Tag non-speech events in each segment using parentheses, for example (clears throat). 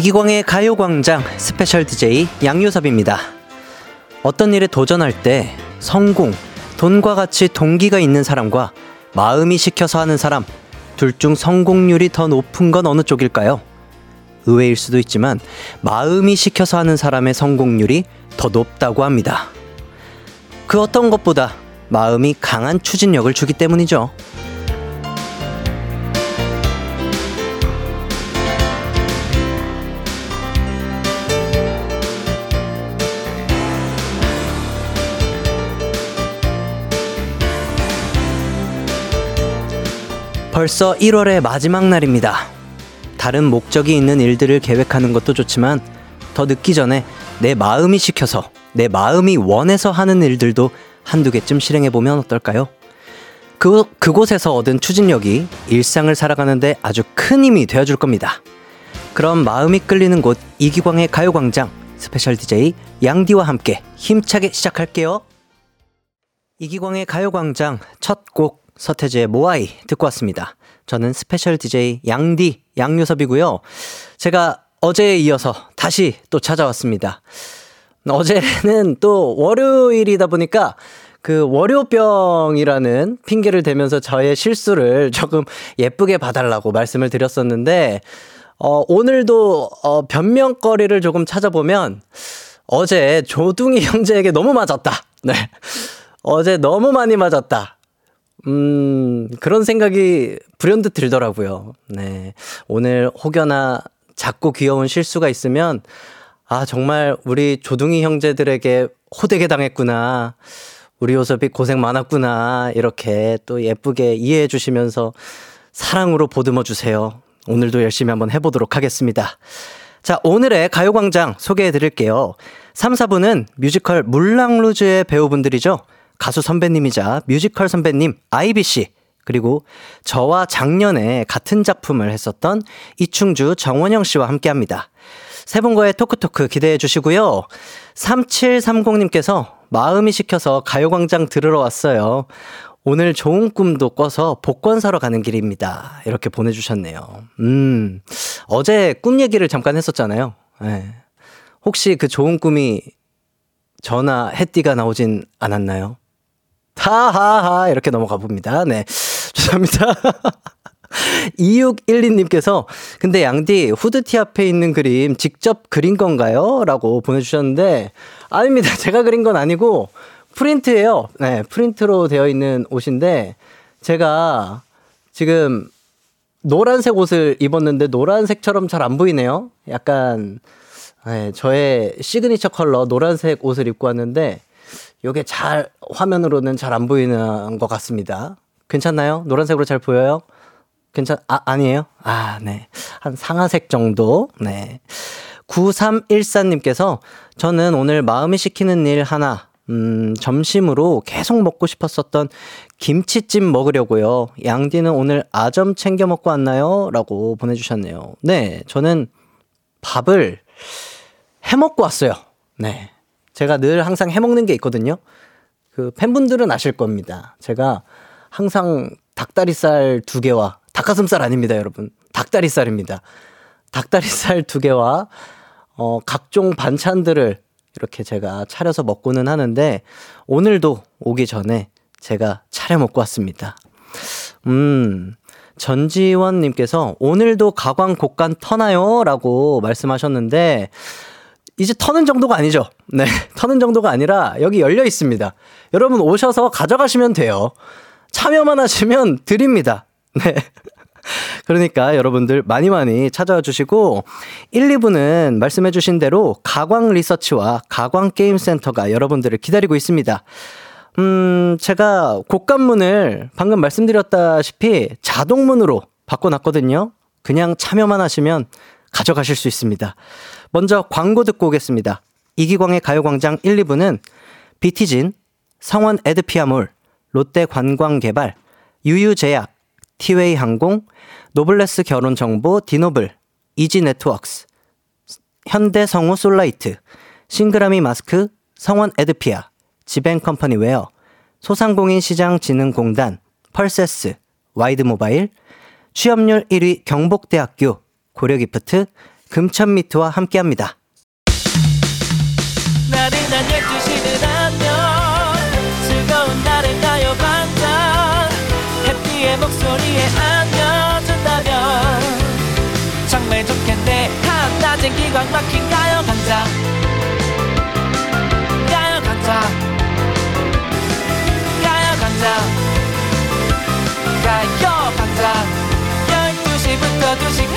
이기광의 가요광장 스페셜 DJ 양요섭입니다. 어떤 일에 도전할 때 성공, 돈과 같이 동기가 있는 사람과 마음이 시켜서 하는 사람, 둘 중 성공률이 더 높은 건 어느 쪽일까요? 의외일 수도 있지만 마음이 시켜서 하는 사람의 성공률이 더 높다고 합니다. 그 어떤 것보다 마음이 강한 추진력을 주기 때문이죠. 벌써 1월의 마지막 날입니다. 다른 목적이 있는 일들을 계획하는 것도 좋지만 더 늦기 전에 내 마음이 시켜서 내 마음이 원해서 하는 일들도 한두 개쯤 실행해 보면 어떨까요? 그, 그곳에서 얻은 추진력이 일상을 살아가는데 아주 큰 힘이 되어줄 겁니다. 그럼 마음이 끌리는 곳 이기광의 가요광장 스페셜 DJ 양디와 함께 힘차게 시작할게요. 이기광의 가요광장 첫 곡 서태지의 모아이 듣고 왔습니다. 저는 스페셜 DJ 양디 양요섭이고요. 제가 어제에 이어서 다시 또 찾아왔습니다. 어제는 또 월요일이다 보니까 그 월요병이라는 핑계를 대면서 저의 실수를 조금 예쁘게 봐달라고 말씀을 드렸었는데, 어, 오늘도 어, 변명거리를 조금 찾아보면 어제 조둥이 형제에게 너무 맞았다. 네. 어제 너무 많이 맞았다. 음, 그런 생각이 불현듯 들더라고요. 네. 오늘 혹여나 작고 귀여운 실수가 있으면 아, 정말 우리 조둥이 형제들에게 호되게 당했구나. 우리 요섭이 고생 많았구나. 이렇게 또 예쁘게 이해해 주시면서 사랑으로 보듬어 주세요. 오늘도 열심히 한번 해보도록 하겠습니다. 자, 오늘의 가요광장 소개해 드릴게요. 3, 4부는 뮤지컬 물랑루즈의 배우분들이죠. 가수 선배님이자 뮤지컬 선배님 아이비 씨. 그리고 저와 작년에 같은 작품을 했었던 이충주 정원영 씨와 함께 합니다. 세 분과의 토크토크 기대해 주시고요. 3730님께서 마음이 시켜서 가요광장 들으러 왔어요. 오늘 좋은 꿈도 꿔서 복권 사러 가는 길입니다. 이렇게 보내주셨네요. 음, 어제 꿈 얘기를 잠깐 했었잖아요. 네. 혹시 그 좋은 꿈이 전화 해띠가 나오진 않았나요? 하하하 이렇게 넘어가 봅니다. 네. (laughs) 죄송합니다. (laughs) 2612님께서 근데 양디 후드티 앞에 있는 그림 직접 그린 건가요? 라고 보내주셨는데 아닙니다. (laughs) 제가 그린 건 아니고 프린트예요. 네, 프린트로 되어 있는 옷인데 제가 지금 노란색 옷을 입었는데 노란색처럼 잘 안 보이네요. 약간 네, 저의 시그니처 컬러 노란색 옷을 입고 왔는데 요게 잘 화면으로는 잘 안 보이는 것 같습니다. 괜찮나요? 노란색으로 잘 보여요? 괜찮, 아, 아니에요? 아, 네. 한 상아색 정도? 네. 9314님께서 저는 오늘 마음이 시키는 일 하나, 음, 점심으로 계속 먹고 싶었었던 김치찜 먹으려고요. 양디는 오늘 아점 챙겨 먹고 왔나요? 라고 보내주셨네요. 네. 저는 밥을 해 먹고 왔어요. 네. 제가 늘 항상 해 먹는 게 있거든요. 그 팬분들은 아실 겁니다. 제가 항상 닭다리살 두 개와 닭가슴살 아닙니다, 여러분. 닭다리살입니다. 닭다리살 두 개와 어, 각종 반찬들을 이렇게 제가 차려서 먹고는 하는데 오늘도 오기 전에 제가 차려 먹고 왔습니다. 음. 전지원 님께서 오늘도 가광 곡간 터나요? 라고 말씀하셨는데 이제 터는 정도가 아니죠. 네. (laughs) 터는 정도가 아니라 여기 열려 있습니다. 여러분 오셔서 가져가시면 돼요. 참여만 하시면 드립니다. (laughs) 네. 그러니까 여러분들 많이 많이 찾아와 주시고 1, 2부는 말씀해 주신 대로 가광 리서치와 가광 게임 센터가 여러분들을 기다리고 있습니다. 음, 제가 곳간문을 방금 말씀드렸다시피 자동문으로 바꿔 놨거든요. 그냥 참여만 하시면 가져가실 수 있습니다. 먼저 광고 듣고 오겠습니다. 이기광의 가요광장 1, 2부는 비티진, 성원 에드피아몰, 롯데관광개발, 유유제약, 티웨이 항공, 노블레스 결혼정보 디노블, 이지네트웍스, 현대성우 솔라이트, 싱그라미 마스크, 성원 에드피아, 지벤컴퍼니 웨어, 소상공인 시장진흥공단, 펄세스, 와이드모바일, 취업률 1위 경복대학교, 고려기프트, 금천미트와 함께합니다. 나른한 12시는 안녕. 즐거운 날을 가요광장 가요광장 가요광장 가요광장 가요광장 12시부터 2시까지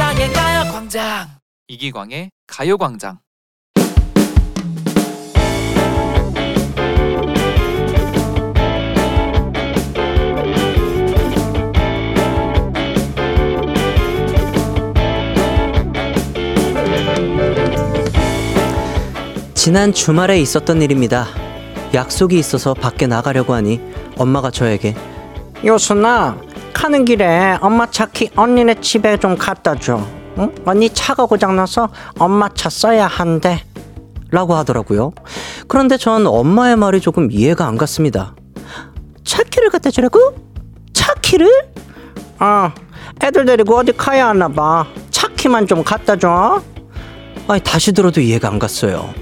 이기광의 가요광장 이기광의 가요광장 지난 주말에 있었던 일입니다. 약속이 있어서 밖에 나가려고 하니 엄마가 저에게 요순아 가는 길에 엄마 차 키 언니네 집에 좀 갖다 줘 응? 언니 차가 고장나서 엄마 차 써야 한대 라고 하더라고요. 그런데 전 엄마의 말이 조금 이해가 안 갔습니다. 차키를 갖다 주라고? 차키를? 어 애들 데리고 어디 가야 하나 봐 차키만 좀 갖다 줘 아니 다시 들어도 이해가 안 갔어요.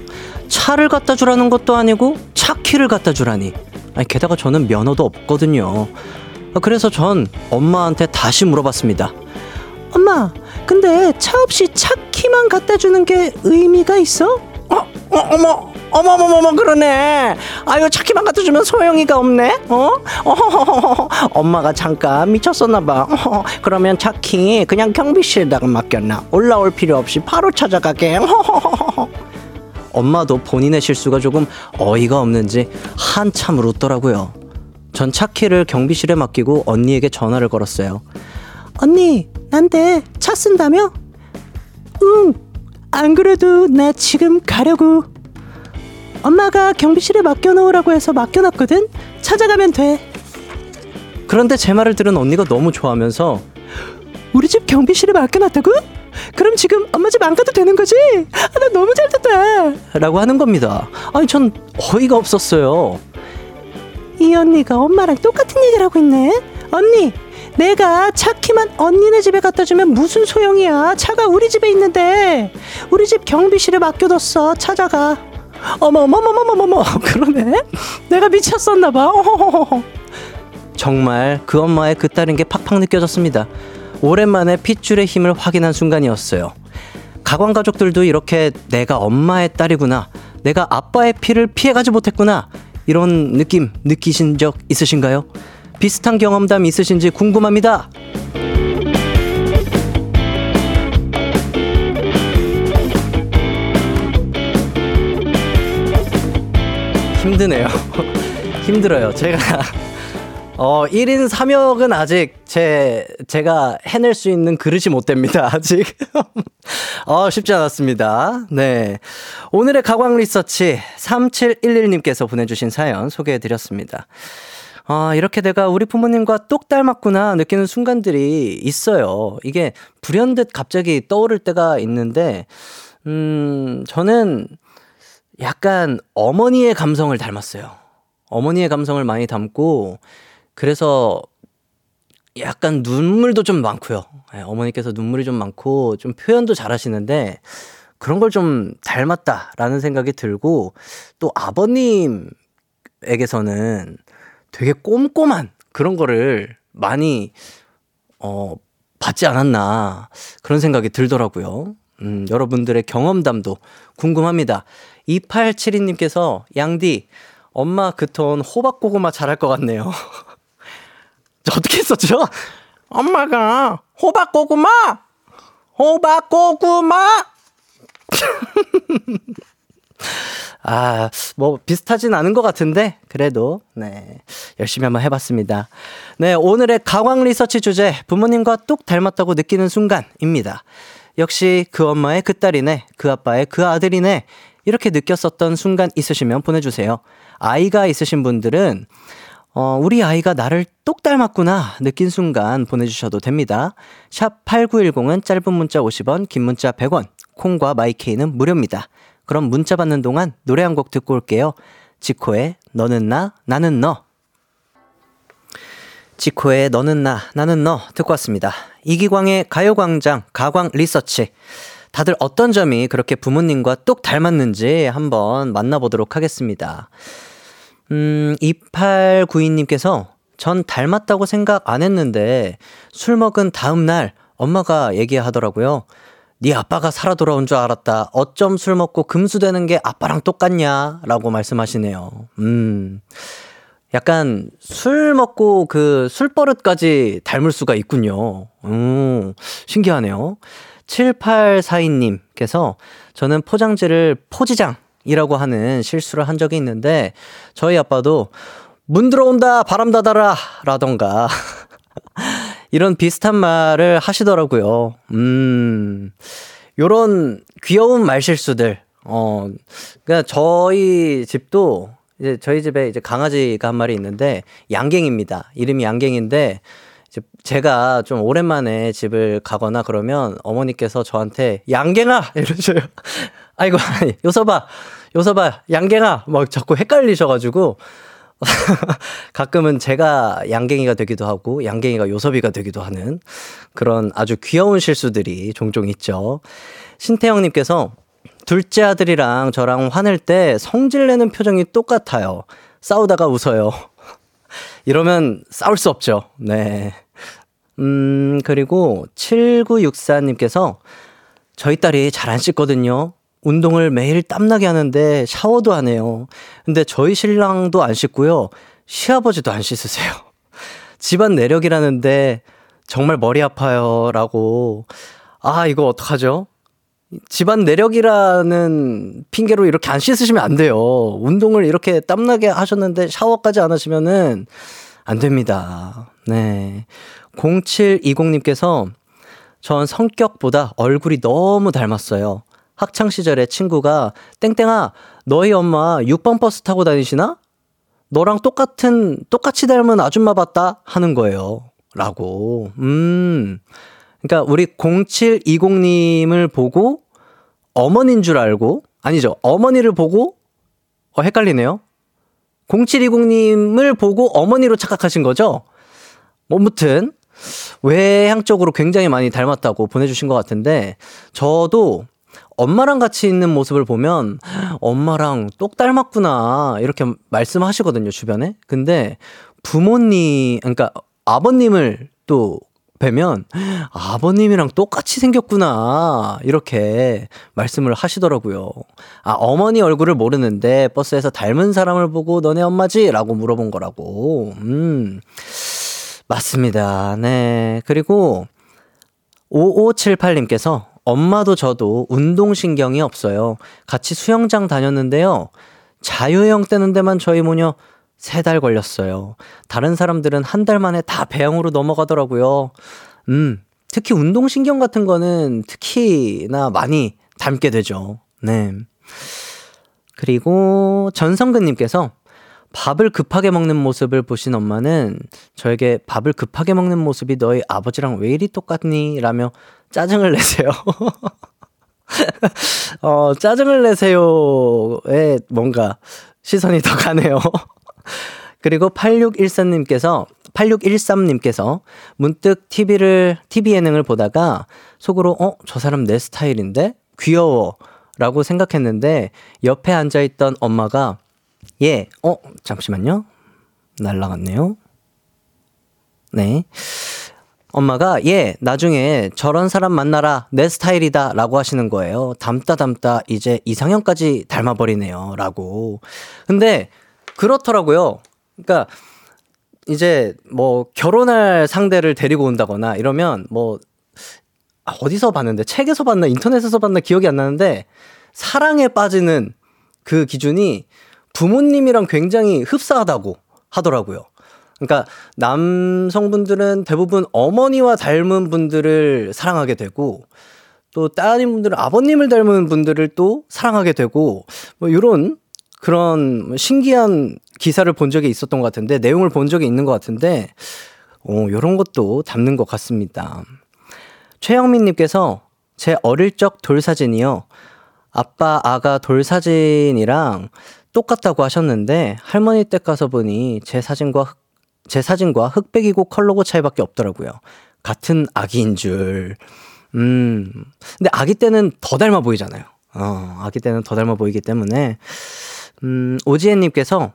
차를 갖다 주라는 것도 아니고 차 키를 갖다 주라니. 아니, 게다가 저는 면허도 없거든요. 그래서 전 엄마한테 다시 물어봤습니다. 엄마, 근데 차 없이 차 키만 갖다 주는 게 의미가 있어? 어, 어 어머, 어머머머머 그러네. 아유 차키만 갖다 주면 소용이가 없네. 어? 어허허허. (laughs) 엄마가 잠깐 미쳤었나 봐. 어 그러면 차키 그냥 경비실에다가 맡겼나? 올라올 필요 없이 바로 찾아가게. 어허허허. 엄마도 본인의 실수가 조금 어이가 없는지 한참 을 웃더라고요. 전 차키를 경비실에 맡기고 언니에게 전화를 걸었어요. 언니, 난데 차 쓴다며? 응. 안 그래도 나 지금 가려고. 엄마가 경비실에 맡겨놓으라고 해서 맡겨놨거든? 찾아가면 돼. 그런데 제 말을 들은 언니가 너무 좋아하면서 우리 집 경비실에 맡겨놨다고? 그럼 지금 엄마 집 안 가도 되는 거지? 아, 나 너무 잘 됐다. 라고 하는 겁니다. 아니, 전 어이가 없었어요. 이 언니가 엄마랑 똑같은 얘기를 하고 있네. 언니, 내가 차 키만 언니네 집에 갖다 주면 무슨 소용이야? 차가 우리 집에 있는데. 우리 집 경비실에 맡겨뒀어. 찾아가. 어머머머머머머머. (laughs) 그러네. 내가 미쳤었나봐. 정말 그 엄마의 그 딸인 게 팍팍 느껴졌습니다. 오랜만에 핏줄의 힘을 확인한 순간이었어요. 가관 가족들도 이렇게 내가 엄마의 딸이구나. 내가 아빠의 피를 피해가지 못했구나. 이런 느낌 느끼신 적 있으신가요? 비슷한 경험담 있으신지 궁금합니다. 힘드네요. (laughs) 힘들어요. 제가 어, 1인 3역은 아직 제, 제가 해낼 수 있는 그릇이 못 됩니다. (laughs) 아직. 어, 쉽지 않았습니다. 네. 오늘의 가광 리서치 3711님께서 보내주신 사연 소개해드렸습니다. 아, 이렇게 내가 우리 부모님과 똑 닮았구나 느끼는 순간들이 있어요. 이게 불현듯 갑자기 떠오를 때가 있는데, 음, 저는 약간 어머니의 감성을 닮았어요. 어머니의 감성을 많이 담고, 그래서 약간 눈물도 좀 많고요. 네, 어머니께서 눈물이 좀 많고 좀 표현도 잘 하시는데 그런 걸 좀 닮았다라는 생각이 들고 또 아버님에게서는 되게 꼼꼼한 그런 거를 많이 어 받지 않았나 그런 생각이 들더라고요. 음, 여러분들의 경험담도 궁금합니다. 2872님께서 양디 엄마 그 톤 호박고구마 잘할 것 같네요. (laughs) (laughs) 어떻게 했었죠? 엄마가 호박 고구마! 호박 고구마! (laughs) 아, 뭐 비슷하진 않은 것 같은데 그래도 네 열심히 한번 해봤습니다. 네 오늘의 가광 리서치 주제 부모님과 똑 닮았다고 느끼는 순간입니다. 역시 그 엄마의 그 딸이네, 그 아빠의 그 아들이네 이렇게 느꼈었던 순간 있으시면 보내주세요. 아이가 있으신 분들은 어, 우리 아이가 나를 똑 닮았구나 느낀 순간 보내주셔도 됩니다. 샵 8910은 짧은 문자 50원, 긴 문자 100원, 콩과 마이케이는 무료입니다. 그럼 문자 받는 동안 노래 한 곡 듣고 올게요. 지코의 너는 나, 나는 너. 지코의 너는 나, 나는 너 듣고 왔습니다. 이기광의 가요광장, 가광 리서치. 다들 어떤 점이 그렇게 부모님과 똑 닮았는지 한번 만나보도록 하겠습니다. 음, 2892님께서 전 닮았다고 생각 안 했는데 술 먹은 다음 날 엄마가 얘기하더라고요. 네 아빠가 살아 돌아온 줄 알았다. 어쩜 술 먹고 금수되는 게 아빠랑 똑같냐? 라고 말씀하시네요. 음. 약간 술 먹고 그 술버릇까지 닮을 수가 있군요. 음, 신기하네요. 7842님께서 저는 포장지를 포지장 이라고 하는 실수를 한 적이 있는데 저희 아빠도 문 들어온다 바람 닫아라 라던가 (laughs) 이런 비슷한 말을 하시더라고요. 음, 요런 귀여운 말실수들. 어, 그니까 저희 집도 이제 저희 집에 이제 강아지가 한 마리 있는데 양갱입니다. 이름이 양갱인데 이제 제가 좀 오랜만에 집을 가거나 그러면 어머니께서 저한테 양갱아 (laughs) 이러셔요. 아이고 (laughs) 아니 요서 봐 요서 봐 양갱아 막 자꾸 헷갈리셔가지고 (laughs) 가끔은 제가 양갱이가 되기도 하고 양갱이가 요섭이가 되기도 하는 그런 아주 귀여운 실수들이 종종 있죠. 신태영님께서 둘째 아들이랑 저랑 화낼 때 성질 내는 표정이 똑같아요. 싸우다가 웃어요. (laughs) 이러면 싸울 수 없죠. 네. 음, 그리고 7964님께서 저희 딸이 잘 안 씻거든요. 운동을 매일 땀나게 하는데 샤워도 안 해요. 근데 저희 신랑도 안 씻고요. 시아버지도 안 씻으세요. (laughs) 집안 내력이라는데 정말 머리 아파요. 라고. 아, 이거 어떡하죠? 집안 내력이라는 핑계로 이렇게 안 씻으시면 안 돼요. 운동을 이렇게 땀나게 하셨는데 샤워까지 안 하시면은 안 됩니다. 네. 0720님께서 전 성격보다 얼굴이 너무 닮았어요. 학창 시절에 친구가 땡땡아 너희 엄마 6번 버스 타고 다니시나? 너랑 똑같은 똑같이 닮은 아줌마 봤다 하는 거예요. 라고. 음. 그러니까 우리 0720님을 보고 어머니인 줄 알고 아니죠. 어머니를 보고 어 헷갈리네요. 0720님을 보고 어머니로 착각하신 거죠? 뭐, 무튼 외향적으로 굉장히 많이 닮았다고 보내주신 것 같은데 저도 엄마랑 같이 있는 모습을 보면 엄마랑 똑 닮았구나 이렇게 말씀하시거든요 주변에 근데 부모님 그러니까 아버님을 또 뵈면 아버님이랑 똑같이 생겼구나 이렇게 말씀을 하시더라고요. 아 어머니 얼굴을 모르는데 버스에서 닮은 사람을 보고 너네 엄마지라고 물어본 거라고. 음 맞습니다. 네 그리고 5578님께서 엄마도 저도 운동신경이 없어요. 같이 수영장 다녔는데요. 자유형 떼는 데만 저희 모녀 세 달 걸렸어요. 다른 사람들은 한 달 만에 다 배영으로 넘어가더라고요. 음, 특히 운동신경 같은 거는 특히나 많이 닮게 되죠. 네. 그리고 전성근님께서 밥을 급하게 먹는 모습을 보신 엄마는 저에게 밥을 급하게 먹는 모습이 너희 아버지랑 왜 이리 똑같니? 라며 짜증을 내세요. (laughs) 어, 짜증을 내세요에 뭔가 시선이 더 가네요. (laughs) 그리고 8614님께서 8613님께서 문득 TV를 TV 예능을 보다가 속으로 어, 저 사람 내 스타일인데 귀여워 라고 생각했는데 옆에 앉아 있던 엄마가 예, 어, 잠시만요. 날라갔네요. 네. 엄마가 예 나중에 저런 사람 만나라. 내 스타일이다. 라고 하시는 거예요. 닮다 닮다 이제 이상형까지 닮아버리네요. 라고. 근데 그렇더라고요. 그러니까 이제 뭐 결혼할 상대를 데리고 온다거나 이러면 뭐 아, 어디서 봤는데 책에서 봤나 인터넷에서 봤나 기억이 안 나는데 사랑에 빠지는 그 기준이 부모님이랑 굉장히 흡사하다고 하더라고요. 그러니까 남성분들은 대부분 어머니와 닮은 분들을 사랑하게 되고 또 따님분들은 아버님을 닮은 분들을 또 사랑하게 되고 뭐 이런 그런 신기한 기사를 본 적이 있었던 것 같은데 내용을 본 적이 있는 것 같은데 어 이런 것도 담는 것 같습니다. 최영민님께서 제 어릴 적 돌 사진이요. 아빠 아가 돌 사진이랑 똑같다고 하셨는데 할머니 댁 가서 보니 제 사진과 제 사진과 흑백이고 컬러고 차이밖에 없더라고요. 같은 아기인 줄. 음. 근데 아기 때는 더 닮아 보이잖아요. 어, 아기 때는 더 닮아 보이기 때문에. 음, 오지혜 님께서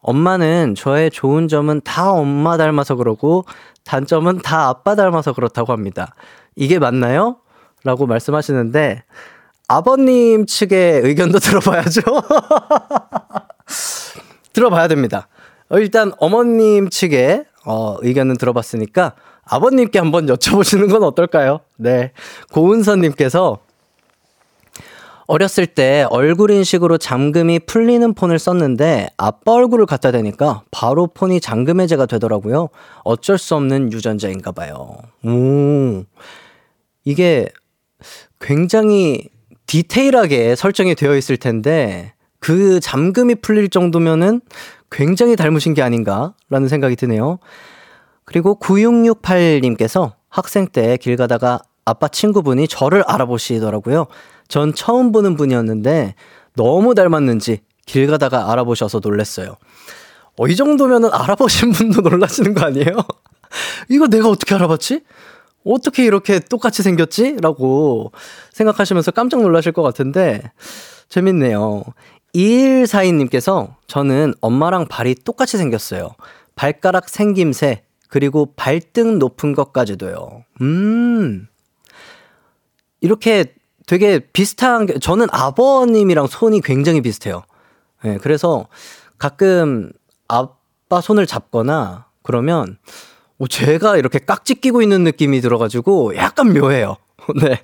엄마는 저의 좋은 점은 다 엄마 닮아서 그러고 단점은 다 아빠 닮아서 그렇다고 합니다. 이게 맞나요? 라고 말씀하시는데 아버님 측의 의견도 (laughs) 들어봐야죠. 들어봐야 됩니다. 어, 일단 어머님 측의 어, 의견은 들어봤으니까 아버님께 한번 여쭤보시는 건 어떨까요? 네. 고은선님께서 어렸을 때 얼굴 인식으로 잠금이 풀리는 폰을 썼는데 아빠 얼굴을 갖다 대니까 바로 폰이 잠금 해제가 되더라고요. 어쩔 수 없는 유전자인가 봐요. 오. 이게 굉장히 디테일하게 설정이 되어 있을 텐데 그 잠금이 풀릴 정도면은 굉장히 닮으신 게 아닌가라는 생각이 드네요. 그리고 9668님께서 학생 때 길 가다가 아빠 친구분이 저를 알아보시더라고요. 전 처음 보는 분이었는데 너무 닮았는지 길 가다가 알아보셔서 놀랬어요. 어, 이 정도면은 알아보신 (laughs) 분도 놀라시는 거 아니에요? (laughs) 이거 내가 어떻게 알아봤지? 어떻게 이렇게 똑같이 생겼지? 라고 생각하시면서 깜짝 놀라실 것 같은데, 재밌네요. 2142님께서 저는 엄마랑 발이 똑같이 생겼어요. 발가락 생김새, 그리고 발등 높은 것까지도요. 음. 이렇게 되게 비슷한 게, 저는 아버님이랑 손이 굉장히 비슷해요. 예, 네, 그래서 가끔 아빠 손을 잡거나 그러면 뭐 제가 이렇게 깍지 끼고 있는 느낌이 들어가지고 약간 묘해요. (laughs) 네.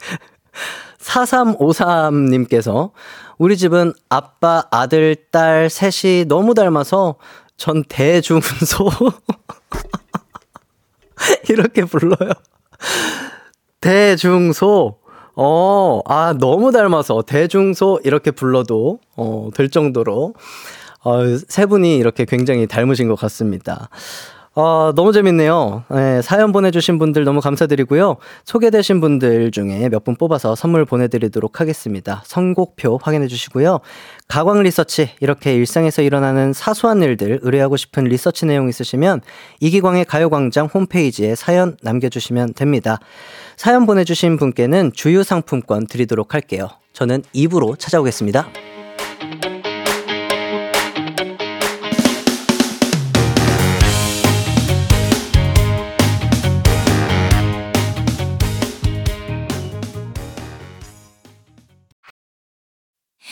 4353님께서 우리 집은 아빠, 아들, 딸 셋이 너무 닮아서 전 대중소 (laughs) 이렇게 불러요. 대중소 어, 아, 너무 닮아서 대중소 이렇게 불러도 어, 될 정도로 어, 세 분이 이렇게 굉장히 닮으신 것 같습니다. 어, 너무 재밌네요. 네, 사연 보내주신 분들 너무 감사드리고요. 소개되신 분들 중에 몇 분 뽑아서 선물 보내드리도록 하겠습니다. 선곡표 확인해 주시고요. 가광 리서치, 이렇게 일상에서 일어나는 사소한 일들 의뢰하고 싶은 리서치 내용 있으시면 이기광의 가요광장 홈페이지에 사연 남겨주시면 됩니다. 사연 보내주신 분께는 주유 상품권 드리도록 할게요. 저는 입으로 찾아오겠습니다.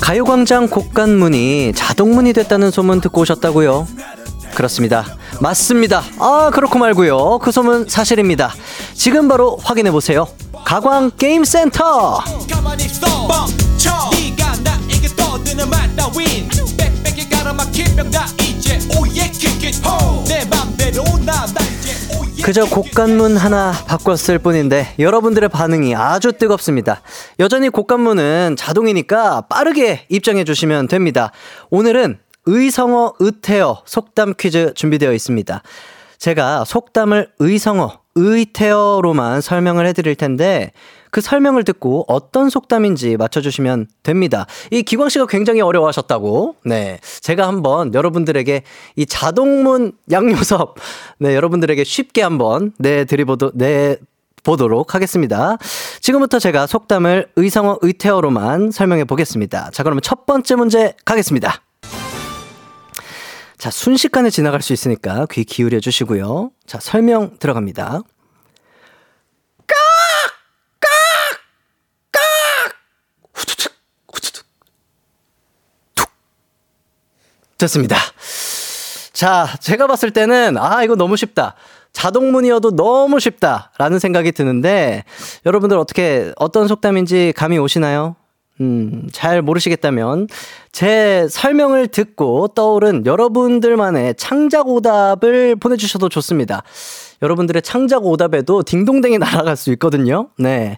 가요광장 곡간문이 자동문이 됐다는 소문 듣고 오셨다고요? 그렇습니다. 맞습니다. 아, 그렇고 말고요. 그 소문 사실입니다. 지금 바로 확인해 보세요. 가광 게임 센터. 내 맘대로 오예 그저 곡간문 하나 바꿨을 뿐인데 여러분들의 반응이 아주 뜨겁습니다. 여전히 곡간문은 자동이니까 빠르게 입장해 주시면 됩니다. 오늘은 의성어 의태어 속담 퀴즈 준비되어 있습니다. 제가 속담을 의성어 의태어로만 설명을 해드릴 텐데 그 설명을 듣고 어떤 속담인지 맞춰주시면 됩니다. 이 기광 씨가 굉장히 어려워하셨다고. 네, 제가 한번 여러분들에게 이 자동문 양요섭 네 여러분들에게 쉽게 한번 내드리보도 내 보도록 하겠습니다. 지금부터 제가 속담을 의성어 의태어로만 설명해 보겠습니다. 자, 그러면 첫 번째 문제 가겠습니다. 자, 순식간에 지나갈 수 있으니까 귀 기울여 주시고요. 자, 설명 들어갑니다. 후두둑, 후두둑, 툭. 됐습니다. 자, 제가 봤을 때는, 아, 이거 너무 쉽다. 자동문이어도 너무 쉽다라는 생각이 드는데 여러분들 어떻게 어떤 속담인지 감이 오시나요? 음, 잘 모르시겠다면 제 설명을 듣고 떠오른 여러분들만의 창작 오답을 보내주셔도 좋습니다. 여러분들의 창작 오답에도 딩동댕이 (laughs) 날아갈 수 있거든요. 네.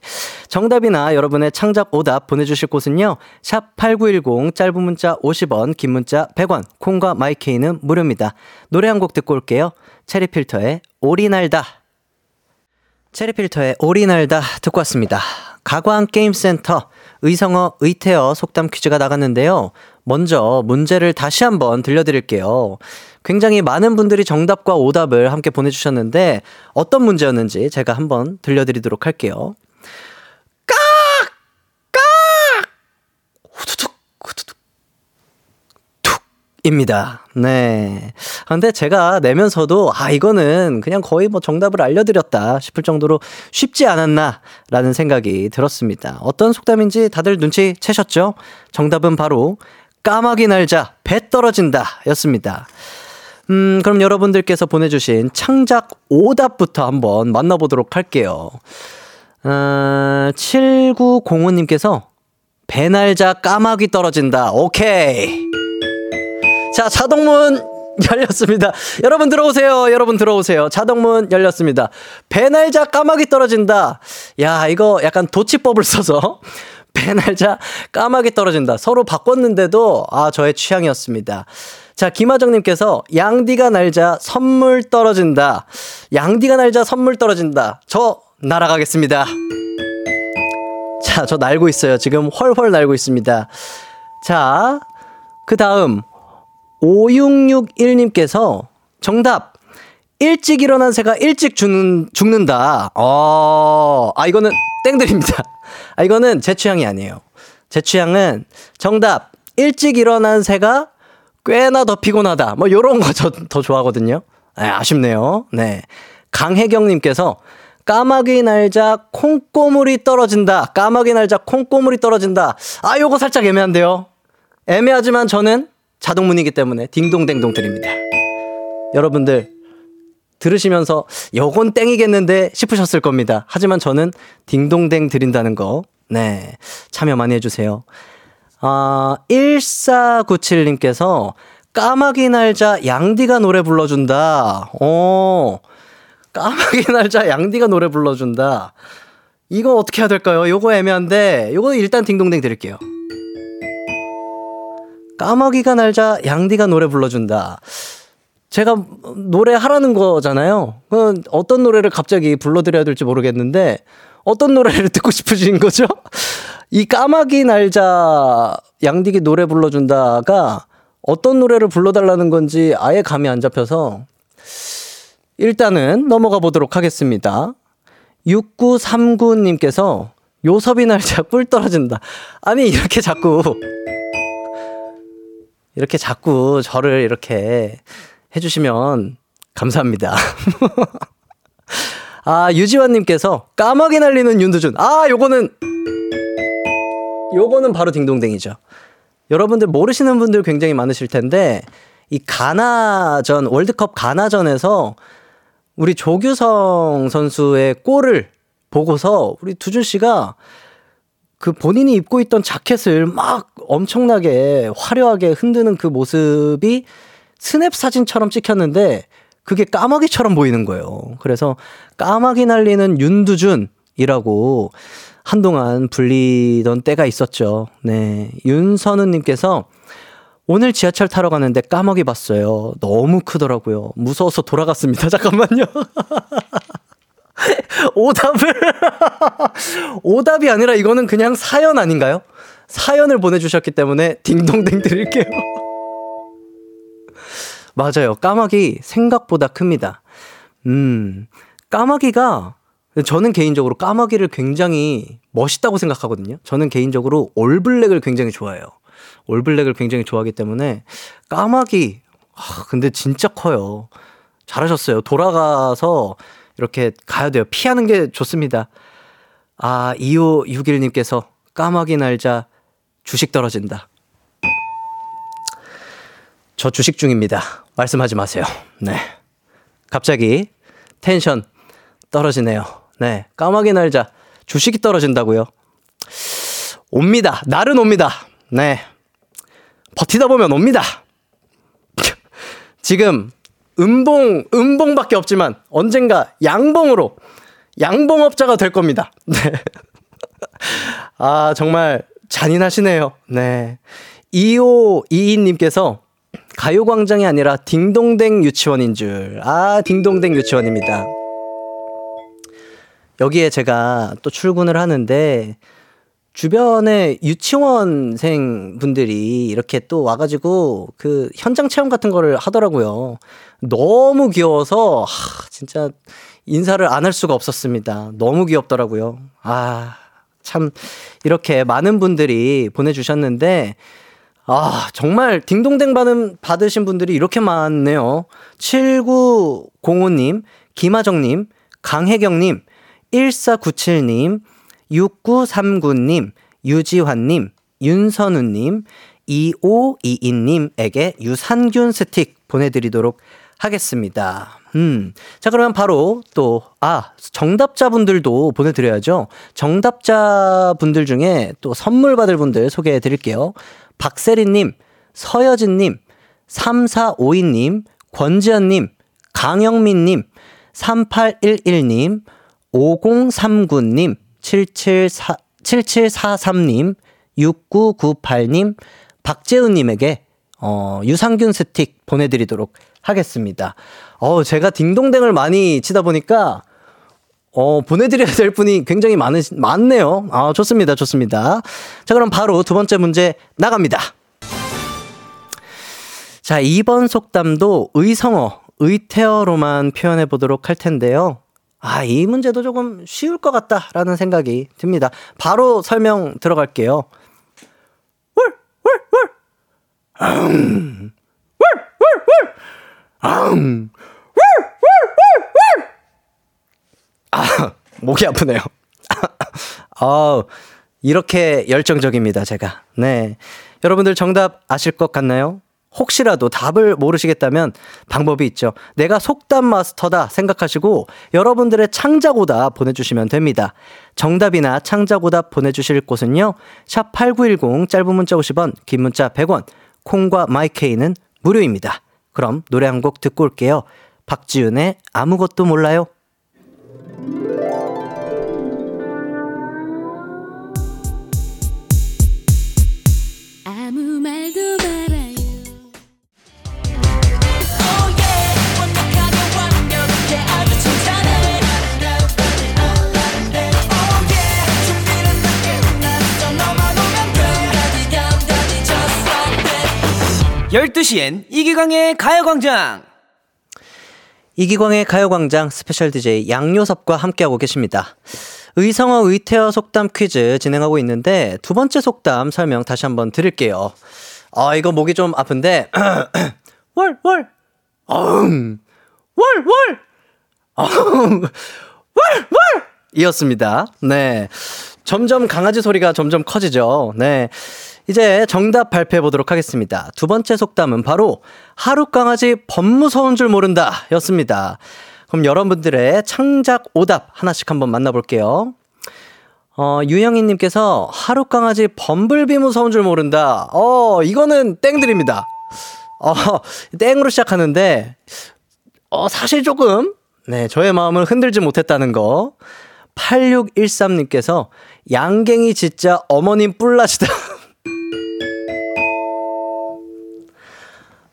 정답이나 여러분의 창작 오답 보내주실 곳은요. 샵 8910 짧은 문자 50원, 긴 문자 100원, 콩과 마이케이는 무료입니다. 노래 한 곡 듣고 올게요. 체리필터의 오리 날다. 체리필터의 오리 날다 듣고 왔습니다. 가광 게임센터 의성어 의태어 속담 퀴즈가 나갔는데요. 먼저 문제를 다시 한번 들려드릴게요. 굉장히 많은 분들이 정답과 오답을 함께 보내주셨는데 어떤 문제였는지 제가 한번 들려드리도록 할게요. 깍! 깍! 후두둑, 후두둑, 툭! 입니다. 네. 아, 근데 제가 내면서도, 아, 이거는 그냥 거의 뭐 정답을 알려드렸다 싶을 정도로 쉽지 않았나, 라는 생각이 들었습니다. 어떤 속담인지 다들 눈치 채셨죠? 정답은 바로, 까마귀 날자, 배 떨어진다, 였습니다. 음, 그럼 여러분들께서 보내주신 창작 오답부터 한번 만나보도록 할게요. 어, 7905님께서 배날자 까마귀 떨어진다. 오케이. 자, 자동문 (laughs) 열렸습니다. 여러분 들어오세요. 여러분 들어오세요. 자동문 열렸습니다. 배날자 까마귀 떨어진다. 야, 이거 약간 도치법을 써서 배날자 까마귀 떨어진다. 서로 바꿨는데도 아, 저의 취향이었습니다. 자, 김하정님께서 양디가 날자 선물 떨어진다. 양디가 날자 선물 떨어진다. 저 날아가겠습니다. 자, 저 날고 있어요. 지금 훨훨 날고 있습니다. 자, 그 다음 5661님께서 정답 일찍 일어난 새가 일찍 죽는, 죽는다. 어, 아, 이거는 땡드립니다. 아, 이거는 제 취향이 아니에요. 제 취향은 정답 일찍 일어난 새가 꽤나 더 피곤하다. 뭐 요런 거 저 더 좋아하거든요. 네, 아쉽네요. 네. 강혜경님께서 까마귀 날자 콩고물이 떨어진다. 까마귀 날자 콩고물이 떨어진다. 아, 요거 살짝 애매한데요. 애매하지만 저는 자동문이기 때문에 딩동댕동 드립니다. 여러분들 들으시면서 요건 땡이겠는데 싶으셨을 겁니다. 하지만 저는 딩동댕 드린다는 거, 네, 참여 많이 해주세요. 아, 1497님께서 까마귀 날자 양디가 노래 불러준다. 어, 까마귀 (laughs) 날자 양디가 노래 불러준다. 이거 어떻게 해야 될까요? 요거 애매한데, 요거 일단 딩동댕 드릴게요. 까마귀가 날자 양디가 노래 불러준다. 제가 노래 하라는 거잖아요. 그 어떤 노래를 갑자기 불러드려야 될지 모르겠는데 어떤 노래를 (laughs) 듣고 싶으신 거죠? 이 까마귀 날자 양디기 노래 불러준다가 어떤 노래를 불러달라는 건지 아예 감이 안 잡혀서 일단은 넘어가 보도록 하겠습니다. 6939님께서 요섭이 날자 (laughs) 꿀 떨어진다. 아니 이렇게 자꾸 이렇게 자꾸 저를 이렇게 해주시면 감사합니다. (laughs) 아, 유지환님께서 까마귀 날리는 윤두준. 아, 요거는, 요거는 바로 딩동댕이죠. 여러분들 모르시는 분들 굉장히 많으실 텐데, 이 가나전, 월드컵 가나전에서 우리 조규성 선수의 골을 보고서 우리 두준 씨가 그 본인이 입고 있던 자켓을 막 엄청나게 화려하게 흔드는 그 모습이 스냅 사진처럼 찍혔는데 그게 까마귀처럼 보이는 거예요. 그래서 까마귀 날리는 윤두준이라고 한동안 불리던 때가 있었죠. 네. 윤선우님께서 오늘 지하철 타러 가는데 까마귀 봤어요. 너무 크더라고요. 무서워서 돌아갔습니다. (laughs) 잠깐만요. (laughs) 오답을 (laughs) 오답이 아니라 이거는 그냥 사연 아닌가요? 사연을 보내주셨기 때문에 딩동댕 드릴게요. 맞아요. 까마귀 생각보다 큽니다. 음, 까마귀가 저는 개인적으로 까마귀를 굉장히 멋있다고 생각하거든요. 저는 개인적으로 올블랙을 굉장히 좋아해요. 올블랙을 굉장히 좋아하기 때문에 까마귀 아, 근데 진짜 커요. 잘하셨어요. 돌아가서 이렇게 가야 돼요. 피하는 게 좋습니다. 아, 2561님께서 까마귀 날자 주식 떨어진다. 저 주식 중입니다. 말씀하지 마세요. 네. 갑자기 텐션 떨어지네요. 네. 까마귀 날자. 주식이 떨어진다고요? 옵니다. 날은 옵니다. 네. 버티다 보면 옵니다. 지금 음봉, 음봉밖에 없지만 언젠가 양봉으로 양봉업자가 될 겁니다. 네. (laughs) 아, 정말 잔인하시네요. 네. 2522님께서 가요광장이 아니라 딩동댕 유치원인 줄. 아, 딩동댕 유치원입니다. 여기에 제가 또 출근을 하는데 주변에 유치원생 분들이 이렇게 또 와가지고 그 현장 체험 같은 거를 하더라고요. 너무 귀여워서, 하, 진짜 인사를 안 할 수가 없었습니다. 너무 귀엽더라고요. 아, 참, 이렇게 많은 분들이 보내주셨는데, 아, 정말 딩동댕 받은, 받으신 분들이 이렇게 많네요. 7905님, 김하정님, 강혜경님, 1497님, 6939님, 유지환님, 윤선우님, 2522님에게 유산균 스틱 보내드리도록 하겠습니다. 음. 자, 그러면 바로 또, 아, 정답자분들도 보내드려야죠. 정답자분들 중에 또 선물 받을 분들 소개해 드릴게요. 박세리님, 서여진님, 3452님, 권지현님, 강영민님, 3811님, 5039님, 774, 7743님, 6998님, 박재은님에게 어, 유산균 스틱 보내드리도록 하겠습니다. 어, 제가 딩동댕을 많이 치다 보니까 어, 보내드려야 될 분이 굉장히 많으, 많네요. 아, 좋습니다. 좋습니다. 자, 그럼 바로 두 번째 문제 나갑니다. 자, 2번 속담도 의성어, 의태어로만 표현해 보도록 할 텐데요. 아, 이 문제도 조금 쉬울 것 같다라는 생각이 듭니다. 바로 설명 들어갈게요. 월, 월, 월. 음. 월, 월, 월. 음. 월, 월, 월, 월. 아, (laughs) 목이 아프네요. (laughs) 아, 이렇게 열정적입니다, 제가. 네. 여러분들 정답 아실 것 같나요? 혹시라도 답을 모르시겠다면 방법이 있죠. 내가 속담 마스터다 생각하시고 여러분들의 창작오답 보내주시면 됩니다. 정답이나 창작오답 보내주실 곳은요. 샵 8910 짧은 문자 50원, 긴 문자 100원, 콩과 마이케이는 무료입니다. 그럼 노래 한 곡 듣고 올게요. 박지윤의 아무것도 몰라요. 12시엔 이기광의 가요광장! 이기광의 가요광장 special DJ 양요섭과 함께하고 계십니다. 의성어 의태어 속담 퀴즈 진행하고 있는데 두 번째 속담 설명 다시 한번 드릴게요. 아, 이거 목이 좀 아픈데. (clears throat) 월, 월, 어음, 월, 월, 어음, 월, 월! 이었습니다. 네. 점점 강아지 소리가 점점 커지죠. 네. 이제 정답 발표해 보도록 하겠습니다. 두 번째 속담은 바로 하루 강아지 법무서운 줄 모른다 였습니다. 그럼 여러분들의 창작 오답 하나씩 한번 만나볼게요. 어, 유영희님께서 하루 강아지 범블비 무서운 줄 모른다. 어, 이거는 땡 드립니다. 어, 땡으로 시작하는데, 어, 사실 조금, 네, 저의 마음을 흔들지 못했다는 거. 8613님께서 양갱이 진짜 어머님 뿔나시다. (laughs)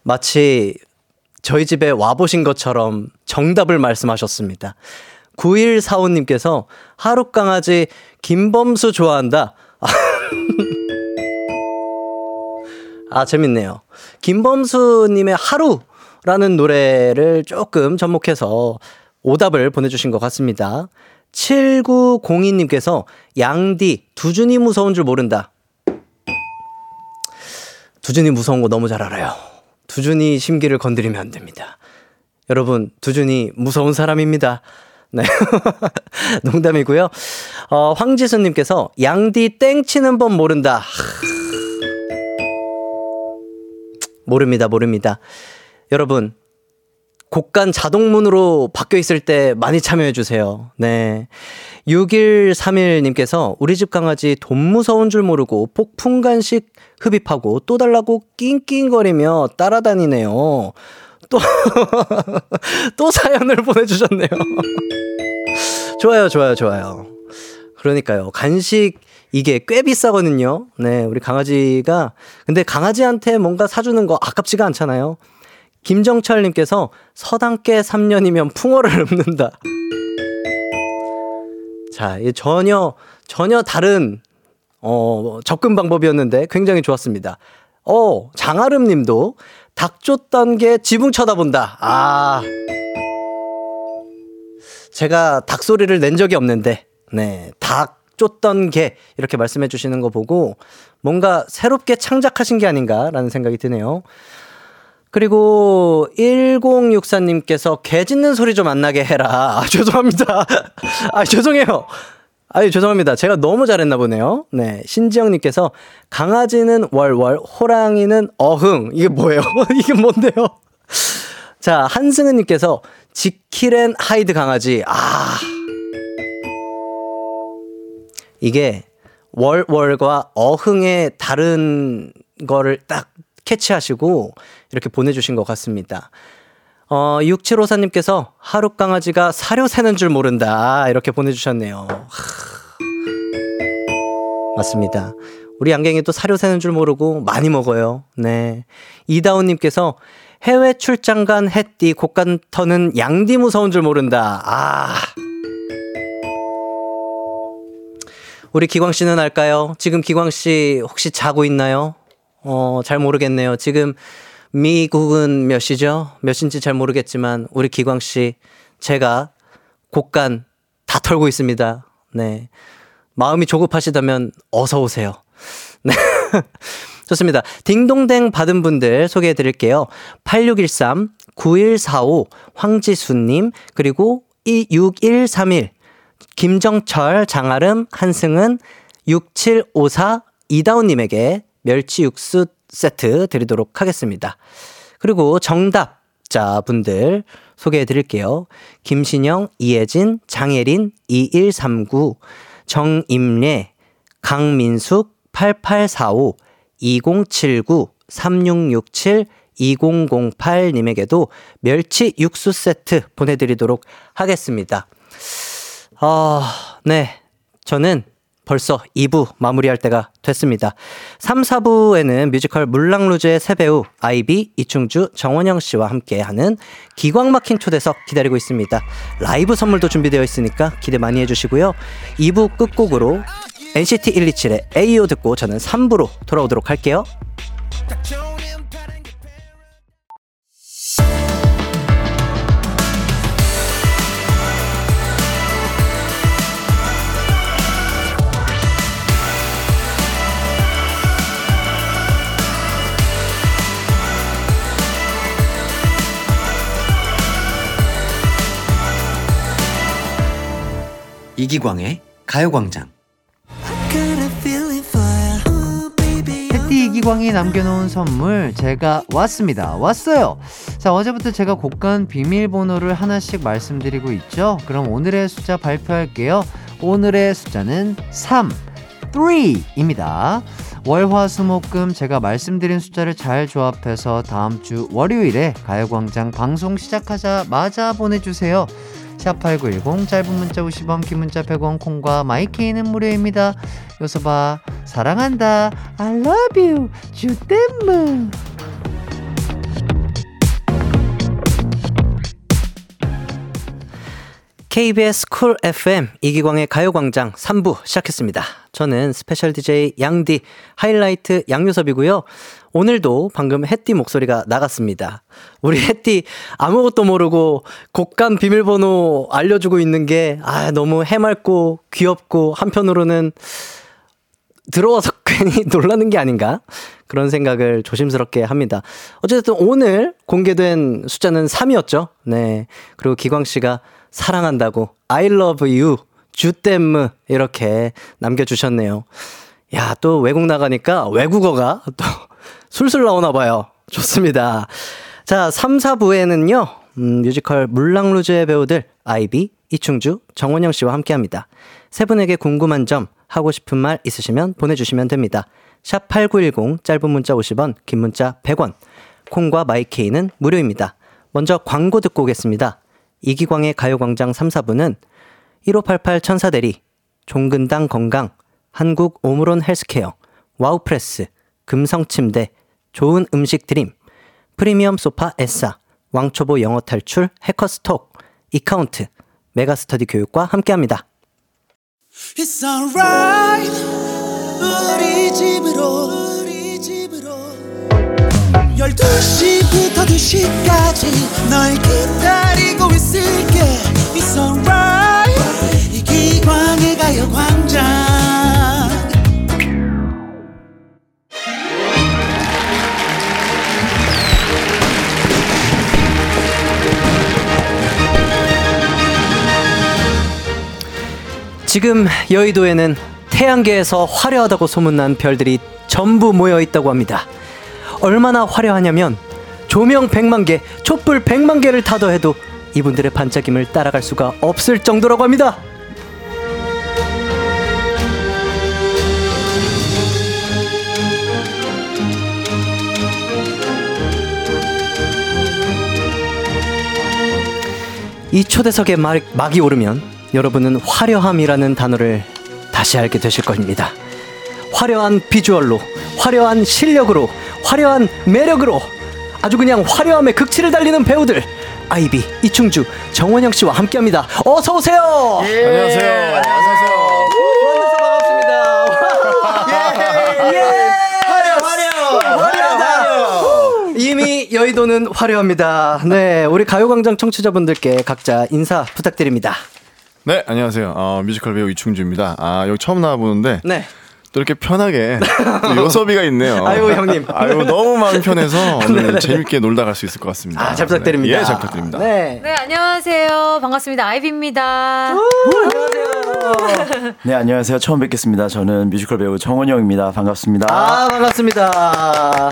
마치 저희 집에 와보신 것처럼 정답을 말씀하셨습니다. 9145님께서 하루 강아지 김범수 좋아한다. (laughs) 아, 재밌네요. 김범수님의 하루라는 노래를 조금 접목해서 오답을 보내주신 것 같습니다. 7902님께서 양디, 두준이 무서운 줄 모른다. 두준이 무서운 거 너무 잘 알아요. 두준이 심기를 건드리면 안 됩니다. 여러분, 두준이 무서운 사람입니다. 네. (laughs) 농담이고요. 어, 황지수님께서 양디 땡 치는 법 모른다. 모릅니다, 모릅니다. 여러분, 곡간 자동문으로 바뀌어 있을 때 많이 참여해 주세요. 네. 6131님께서 우리 집 강아지 돈 무서운 줄 모르고 폭풍 간식 흡입하고 또 달라고 낑낑거리며 따라다니네요. 또, (laughs) 또 사연을 보내주셨네요. (laughs) 좋아요, 좋아요, 좋아요. 그러니까요. 간식 이게 꽤 비싸거든요. 네, 우리 강아지가 근데 강아지한테 뭔가 사주는 거 아깝지가 않잖아요. 김정철님께서 서당께 3년이면 풍어를 읊는다. 자, 이 전혀 전혀 다른 어, 접근 방법이었는데 굉장히 좋았습니다. 어, 장아름 님도 닭 쫓던 게 지붕 쳐다본다. 아. 제가 닭 소리를 낸 적이 없는데, 네. 닭 쫓던 개 이렇게 말씀해 주시는 거 보고 뭔가 새롭게 창작하신 게 아닌가라는 생각이 드네요. 그리고 1064님께서 개 짖는 소리 좀 안 나게 해라. (laughs) 아, 죄송합니다. 아, 죄송해요. 아유, 죄송합니다. 제가 너무 잘했나 보네요. 네. 신지영님께서 강아지는 월월, 호랑이는 어흥. 이게 뭐예요? (laughs) 이게 뭔데요? 자, 한승은님께서 지킬앤 하이드 강아지. 아. 이게 월월과 어흥의 다른 거를 딱 캐치하시고 이렇게 보내주신 것 같습니다. 어, 6754님께서 하루 강아지가 사료 세는 줄 모른다. 이렇게 보내주셨네요. 하... 맞습니다. 우리 양갱이 또 사료 세는 줄 모르고 많이 먹어요. 네. 이다운님께서 해외 출장 간 햇띠 곡간 터는 양디 무서운 줄 모른다. 아. 우리 기광 씨는 알까요? 지금 기광 씨 혹시 자고 있나요? 어, 잘 모르겠네요. 지금 미국은 몇 시죠? 몇 시인지 잘 모르겠지만 우리 기광 씨 제가 곡간 다 털고 있습니다. 네. 마음이 조급하시다면 어서 오세요. 네. (laughs) 좋습니다. 딩동댕 받은 분들 소개해 드릴게요. 8613, 9145, 황지수님, 그리고 26131, 김정철, 장아름, 한승은, 6754, 이다운님에게 멸치 육수 세트 드리도록 하겠습니다. 그리고 정답 자 분들 소개해 드릴게요. 김신영, 이혜진, 장혜린, 2139, 정임례, 강민숙, 8845, 2079, 3667, 2008님에게도 멸치 육수 세트 보내드리도록 하겠습니다. 아, 네. 저는 벌써 2부 마무리할 때가 됐습니다. 3, 4부에는 뮤지컬 물랑루즈의 새 배우 아이비, 이충주, 정원영 씨와 함께하는 기광 막힌 초대석 기다리고 있습니다. 라이브 선물도 준비되어 있으니까 기대 많이 해주시고요. 2부 끝곡으로 NCT 127의 AO 듣고 저는 3부로 돌아오도록 할게요. 이기광의 가요광장 해띠 이기광이 남겨놓은 선물 제가 왔습니다. 왔어요. 자 어제부터 제가 곡간 비밀번호를 하나씩 말씀드리고 있죠. 그럼 오늘의 숫자 발표할게요. 오늘의 숫자는 3, 3입니다. 월화수목금 제가 말씀드린 숫자를 잘 조합해서 다음 주 월요일에 가요광장 방송 시작하자마자 보내주세요. 샵8910 짧은 문자 50원 긴 문자 100원 콩과 마이케이는 무료입니다. 봐 사랑한다 I love you Je t'aime KBS 쿨 FM 이기광의 가요광장 3부 시작했습니다. 저는 special DJ 양디 하이라이트 양요섭이고요. 오늘도 방금 햇디 목소리가 나갔습니다. 우리 햇띠 아무것도 모르고 곡간 비밀번호 알려주고 있는 게 아, 너무 해맑고 귀엽고 한편으로는 들어와서 (laughs) 괜히 놀라는 게 아닌가? 그런 생각을 조심스럽게 합니다. 어쨌든 오늘 공개된 숫자는 3이었죠. 네. 그리고 기광 씨가 사랑한다고 I love you 주댐무 이렇게 남겨 주셨네요. 야, 또 외국 나가니까 외국어가 또 술술 나오나 봐요. 좋습니다. 자, 3, 4부에는요, 음, 뮤지컬 물랑루즈의 배우들 아이비, 이충주, 정원영 씨와 함께 합니다. 세 분에게 궁금한 점, 하고 싶은 말 있으시면 보내주시면 됩니다. 샵 8910 짧은 문자 50원, 긴 문자 100원. 콩과 마이케이는 무료입니다. 먼저 광고 듣고 오겠습니다. 이기광의 가요광장 3, 4부는 1588 천사대리, 종근당 건강, 한국 오므론 헬스케어, 와우프레스, 금성침대, 좋은 음식 드림, 프리미엄 소파 에싸, 왕초보 영어 탈출 해커스톡, 이카운트, 메가스터디 교육과 함께합니다. It's alright. 우리 집으로 우리 집으로. 12시부터 2시까지 널 기다리고 있을게. It's alright. 이기광의 가요광장 지금 여의도에는 태양계에서 화려하다고 소문난 별들이 전부 모여 있다고 합니다. 얼마나 화려하냐면 조명 100만 개, 촛불 100만 개를 타더해도 이분들의 반짝임을 따라갈 수가 없을 정도라고 합니다. 이 초대석에 막, 막이 오르면 여러분은 화려함이라는 단어를 다시 알게 되실 겁니다. 화려한 비주얼로, 화려한 실력으로, 화려한 매력으로 아주 그냥 화려함의 극치를 달리는 배우들 아이비, 이충주, 정원영 씨와 함께합니다. 어서 오세요. 안녕하세요. 안녕하세요. 만나서 반갑습니다. 예, 화려, 화려, 화려하다. 이미 여의도는 화려합니다. 네, 우리 가요광장 청취자분들께 각자 인사 부탁드립니다. 네, 안녕하세요. 어, 뮤지컬 배우 이충주입니다. 아, 여기 처음 나와보는데 네. 또 이렇게 편하게 또 (laughs) 요섭이가 있네요. 아이고, 형님. (laughs) 아유, 너무 마음 편해서 (laughs) 오늘 재밌게 놀다 갈 수 있을 것 같습니다. 아, 잘 부탁드립니다. 네. 예, 잘 부탁드립니다. 네. 네, 안녕하세요. 반갑습니다. 아이비입니다. 네, 안녕하세요. 처음 뵙겠습니다. 저는 뮤지컬 배우 정원영입니다. 반갑습니다. 아, 반갑습니다.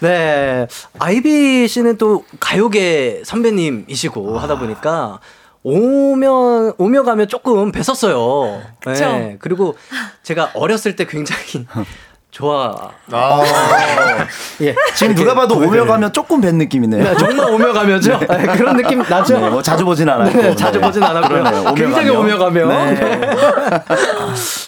네. 아이비 씨는 또 가요계 선배님이시고 하다 보니까 오면, 오며 가면 조금 뵀었어요. 그쵸? 네. 그리고 제가 어렸을 때 굉장히 (laughs) 좋아. 아, (laughs) 예. 지금 누가 봐도 오며 가면 조금 뵌 느낌이네요. 네, 정말 오며 가면죠? 네, 그런 느낌 나죠? 네, 뭐 자주 보진 않았고. 네, 자주 보진 않았고요. 오며 굉장히 가면. 오며 가며. 네.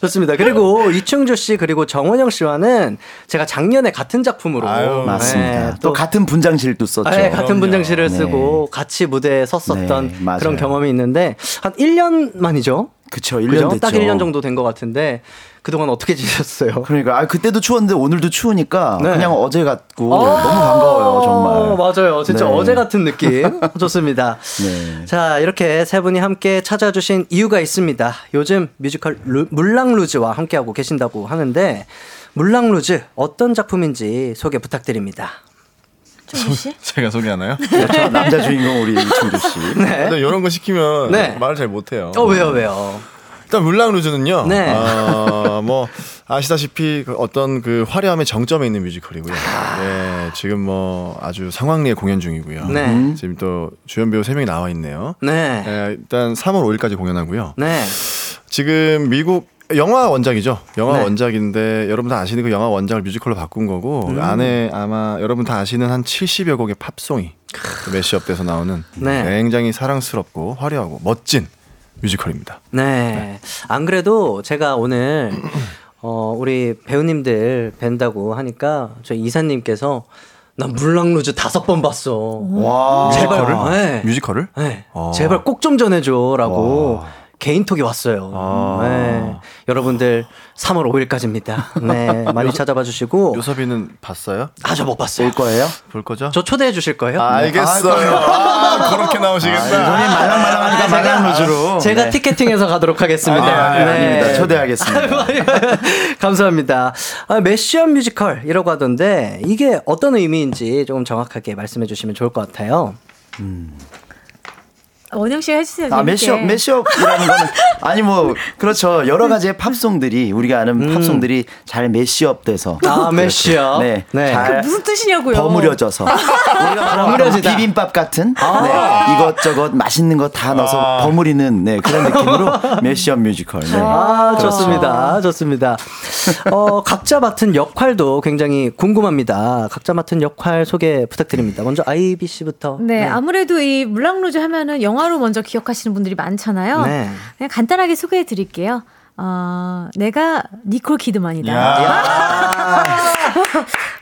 좋습니다. 그리고 이충주 씨 그리고 정원영 씨와는 제가 작년에 같은 작품으로 아유, 맞습니다. 네, 또, 같은 분장실도 썼죠. 네, 같은 그럼요. 분장실을 네. 쓰고 같이 무대에 섰었던 네. 그런 경험이 있는데 한 1년 만이죠? 그쵸, 1년 그죠? 됐죠. 딱 1년 정도 된 것 같은데 그동안 어떻게 (laughs) 지내셨어요? 그러니까 아 그때도 추웠는데 오늘도 추우니까 네. 그냥 어제 같고 너무 반가워요, 정말. 맞아요. 진짜 네. 어제 같은 느낌. (laughs) 좋습니다. 네. 자, 이렇게 세 분이 함께 찾아주신 이유가 있습니다. 요즘 뮤지컬 루, 물랑루즈와 함께하고 계신다고 하는데, 물랑루즈 어떤 작품인지 소개 부탁드립니다. 충주 씨? (laughs) 제가 소개하나요? 저 남자 주인공 우리 이충주 씨. (laughs) 근데 이런 거 시키면 네. 말을 잘 못해요. 어, 왜요, 왜요? 일단 물랑 루즈는요. 네. 어, 뭐 아시다시피 그 어떤 그 화려함의 정점에 있는 뮤지컬이고요. 네, 지금 뭐 아주 상황리에 공연 중이고요. 네. 지금 또 주연 배우 3명이 나와 있네요. 네. 네, 일단 3월 5일까지 공연하고요. 네. 지금 미국 영화 원작이죠. 영화 네. 원작인데 여러분 다 아시는 그 영화 원작을 뮤지컬로 바꾼 거고 음. 안에 아마 여러분 다 아시는 한 70여 곡의 팝송이 그 매시업돼서 나오는 네. 굉장히 사랑스럽고 화려하고 멋진 뮤지컬입니다. 네. 안 그래도 제가 오늘, (clears throat) 어, 우리 배우님들 뵌다고 하니까 저희 이사님께서 난 물랑루즈 다섯 번 봤어. 와. 제발. 뮤지컬을? 네. 뮤지컬을? 네. 어. 제발 꼭 좀 전해줘라고 개인톡이 왔어요. 아. 네. 여러분들 3월 5일까지입니다. 네. 많이 찾아봐 주시고. 요섭이는 봤어요? 아, 저 못 봤어요. 볼 거예요? 볼 거죠? 저 초대해 주실 거예요? 아, 알겠어요. 아, 그렇게 나오시겠다. 손이 말랑말랑하니까 말랑루즈로. 제가 네. 티켓팅해서 가도록 하겠습니다. 아, 네. 아닙니다. 초대하겠습니다. 감사합니다. 아, 메시엄 뮤지컬이라고 하던데 이게 어떤 의미인지 조금 정확하게 말씀해 주시면 좋을 것 같아요. 원영 씨가 해주세요. 아. 매시업, 매시업이라는 거는 (laughs) 아니 뭐 그렇죠. 여러 가지의 팝송들이 우리가 아는 팝송들이 잘 매시업돼서 음. 아, 매시업. 네, 네. 잘그 무슨 뜻이냐고요? 버무려져서 우리가 말하는 버무려지다. 비빔밥 같은 아. 네, 이것저것 맛있는 거 다 넣어서 버무리는 네, 그런 느낌으로 mash-up 뮤지컬. 네. 아, 그렇죠. 좋습니다. 좋습니다. 어, 각자 맡은 역할도 굉장히 궁금합니다. 각자 맡은 역할 소개 부탁드립니다. 먼저 아이비 씨부터. 네, 아무래도 이 물랑루즈 하면은 영화 로 먼저 기억하시는 분들이 많잖아요. 네. 그냥 간단하게 소개해 드릴게요. 어, 내가 니콜 키드만이다.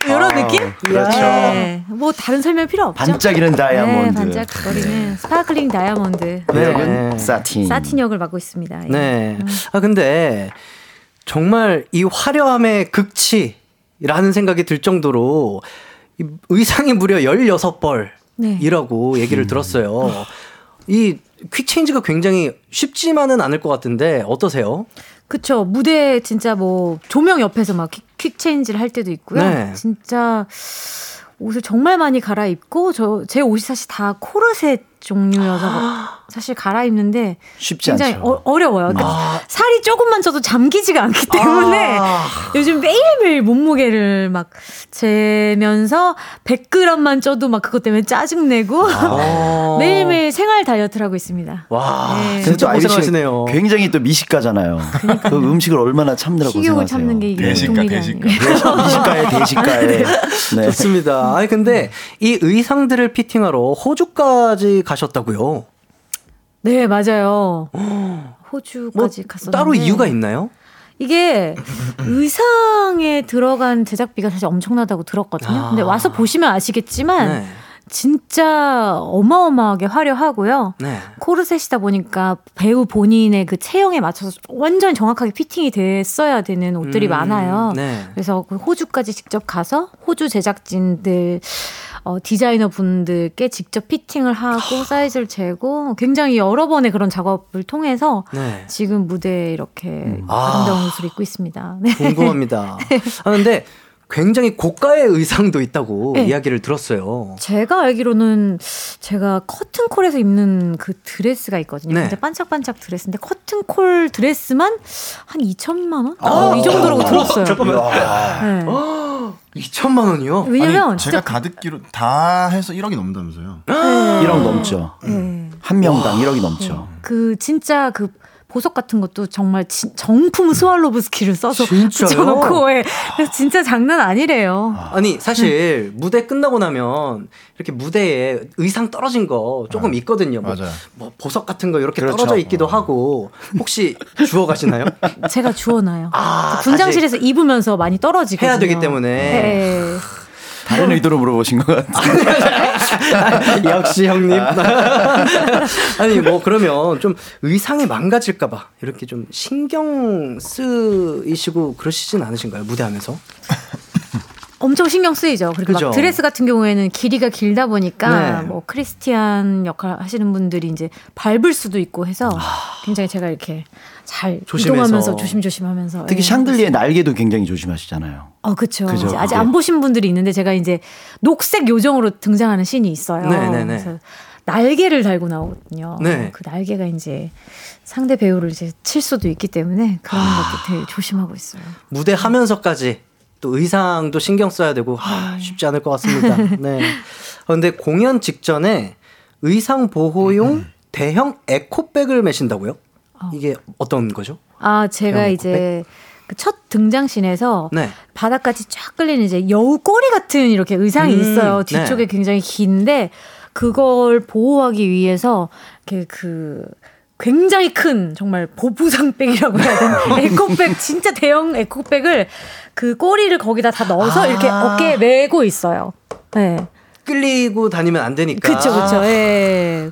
이런 (laughs) 느낌? 그렇죠. 네. 뭐 다른 설명 필요 없죠. 반짝이는 다이아몬드. 네, 반짝거리는 sparkling 다이아몬드. 배역은 사틴. 사틴 역을 맡고 있습니다. 예. 네. 아, 근데 정말 이 화려함의 극치라는 생각이 들 정도로 이 의상이 무려 16벌 이라고 네. 얘기를 들었어요. 이 quick change가 굉장히 쉽지만은 않을 것 같은데 어떠세요? 그쵸. 무대 진짜 뭐 조명 옆에서 막 퀵, 퀵 체인지를 할 때도 있고요. 네. 진짜 옷을 정말 많이 갈아입고 저 제 옷이 사실 다 코르셋 종류여서 사실 갈아입는데 쉽지 굉장히 않죠. 어, 려워요 그러니까 살이 조금만 쪄도 잠기지가 않기 때문에 아. 요즘 매일매일 몸무게를 막 재면서 100g만 쪄도 막 그것 때문에 짜증내고 아. (laughs) 매일매일 생활 다이어트를 하고 있습니다. 와, 네. 진짜 고생하시네요. 굉장히 또 미식가잖아요. 그 음식을 얼마나 참느라 식욕을 고생하세요. 참는 게 이게 대식가, 대식가. 미식가에 대식가에. 네. 좋습니다. 아니 근데 이 의상들을 피팅하러 호주까지 가셨다고요? 네, 맞아요. 호주까지 뭐 갔었는데 따로 이유가 있나요? 이게 의상에 들어간 제작비가 사실 엄청나다고 들었거든요. 아. 근데 와서 보시면 아시겠지만 네. 진짜 어마어마하게 화려하고요. 네. 코르셋이다 보니까 배우 본인의 그 체형에 맞춰서 완전 정확하게 피팅이 됐어야 되는 옷들이 음, 많아요. 네. 그래서 그 호주까지 직접 가서 호주 제작진들 어, 디자이너 분들께 직접 피팅을 하고 사이즈를 재고 굉장히 여러 번의 그런 작업을 통해서 네. 지금 무대에 이렇게 아. 아름다운 옷을 입고 있습니다. (laughs) 네. 궁금합니다. (laughs) 아 근데 굉장히 고가의 의상도 있다고 네. 이야기를 들었어요. 제가 알기로는 제가 커튼콜에서 입는 그 드레스가 있거든요. 네. 근데 반짝반짝 드레스인데 커튼콜 드레스만 한 2천만 원? 아. 어, 이 정도라고 들었어요. 잠깐만. 네. 2천만 원이요? 왜냐면 아니, 진짜 제가 가득기로 다 해서 1억이 넘는다면서요. 1억 넘죠. 네. 한 명당 1억이 넘죠. 그 진짜 그 보석 같은 것도 정말 진- 정품 스왈로브스키를 써서? 붙여놓고 예. 그래서 진짜 장난 아니래요. 아니 사실 무대 끝나고 나면 이렇게 무대에 의상 떨어진 거 조금 있거든요. 뭐, 맞아요. 뭐 보석 같은 거 이렇게 그렇죠. 떨어져 있기도 하고 혹시 주워 가시나요? 제가 주워놔요. 아, 분장실에서 입으면서 많이 떨어지거든요. 해야 되기 때문에. 네. 다른 의도로 물어보신 것 같아요. (laughs) 역시 형님. (laughs) 아니 뭐 그러면 좀 의상이 망가질까봐 이렇게 좀 신경 쓰이시고 그러시진 않으신가요 무대하면서? (laughs) 엄청 신경 쓰이죠. 그리고 그죠? 막 드레스 같은 경우에는 길이가 길다 보니까 네. 뭐 크리스티안 역할 하시는 분들이 이제 밟을 수도 있고 해서 굉장히 제가 이렇게 잘 아. 조심해서. 이동하면서 조심조심하면서 특히 예, 샹들리의 날개도 굉장히 조심하시잖아요. 어, 그쵸. 그죠, 이제 아직. 안 보신 분들이 있는데 제가 이제 녹색 요정으로 등장하는 씬이 있어요. 네네네. 그래서 날개를 달고 나오거든요. 네. 그 날개가 이제 상대 배우를 이제 칠 수도 있기 때문에 그런 것도 되게 조심하고 있어요. 무대 하면서까지 또 의상도 신경 써야 되고 하, 쉽지 않을 것 같습니다. (laughs) 네. 그런데 공연 직전에 의상 보호용 대형 에코백을 매신다고요? 이게 어떤 거죠? 아, 제가 이제 그 첫 등장신에서 네. 바닥까지 쫙 끌리는 이제 여우 꼬리 같은 이렇게 의상이 음, 있어요. 네. 뒤쪽에 굉장히 긴데 그걸 보호하기 위해서 이렇게 그 굉장히 큰 정말 보부상백이라고 해야 되나 (laughs) 에코백 진짜 대형 에코백을 그 꼬리를 거기다 다 넣어서 아. 이렇게 어깨에 메고 있어요. 네, 끌리고 다니면 안 되니까. 그렇죠, 그렇죠. 예.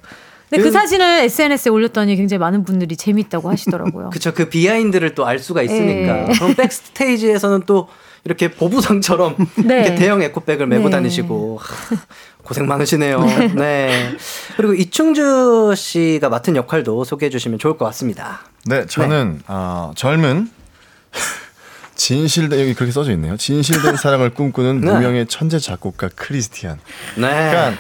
근데 그 그- 사진을 SNS에 올렸더니 굉장히 많은 분들이 재밌다고 (laughs) 하시더라고요. 그쵸. 그 비하인드를 또 알 수가 있으니까. 예. 그럼 백스테이지에서는 또 이렇게 보부상처럼 (laughs) 네. 이렇게 대형 에코백을 메고 네. 다니시고 하, 고생 많으시네요. (laughs) 네. 그리고 이충주 씨가 맡은 역할도 소개해 주시면 좋을 것 같습니다. 네, 저는 어, 젊은 진실된 여기 그렇게 써져 있네요. 진실된 사랑을 꿈꾸는 네. 무명의 천재 작곡가 크리스티안. 네. 그러니까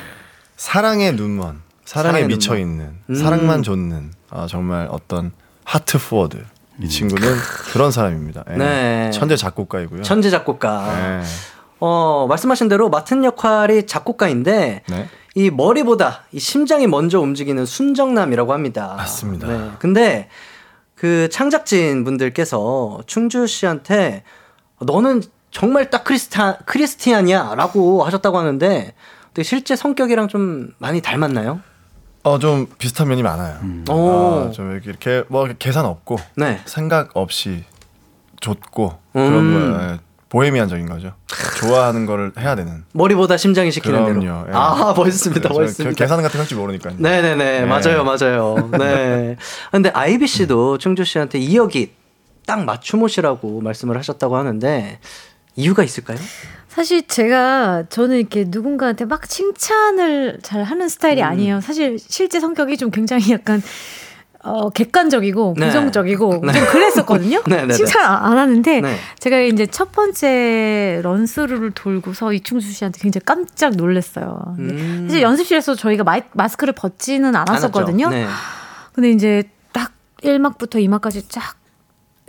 사랑의 눈먼, 사랑에 미쳐. 있는 음. 사랑만 좇는 아, 정말 어떤 heart forward 이 친구는 그런 사람입니다. 예. 네. 천재 작곡가이고요. 천재 작곡가. 네. 어, 말씀하신 대로 맡은 역할이 작곡가인데 네. 이 머리보다 이 심장이 먼저 움직이는 순정남이라고 합니다. 맞습니다. 네. 근데 그 창작진 분들께서 충주 씨한테 너는 정말 딱 크리스타, 크리스티안이야라고 하셨다고 하는데 실제 성격이랑 좀 많이 닮았나요? 어, 좀 비슷한 면이 많아요. 오. 아, 좀 이렇게, 이렇게 뭐 계산 없고 네. 생각 없이 좋고 음. 그런 거에 보헤미안적인 거죠. 좋아하는 거를 해야 되는. 머리보다 심장이 시키는 그럼요. 대로. 예. 아, 멋있습니다. 저 멋있습니다. 계산 같은 거할줄 모르니까요. 네네네. 네. 맞아요, 맞아요. (laughs) 네. 근데 아이비 씨도 충주 씨한테 이역이 딱 맞춤 옷이라고 말씀을 하셨다고 하는데 이유가 있을까요? 사실 제가 저는 이렇게 누군가한테 막 칭찬을 잘 하는 스타일이 음. 아니에요. 사실 실제 성격이 좀 굉장히 약간 어, 객관적이고 네. 부정적이고 네. 좀 그랬었거든요. (laughs) 네, 네, 네. 칭찬 안, 안 하는데 네. 제가 이제 첫 번째 런스루를 돌고서 이충주 씨한테 굉장히 깜짝 놀랐어요. 음. 사실 연습실에서 저희가 마이, 마스크를 벗지는 않았었거든요. 근데 이제 딱 1막부터 2막까지 쫙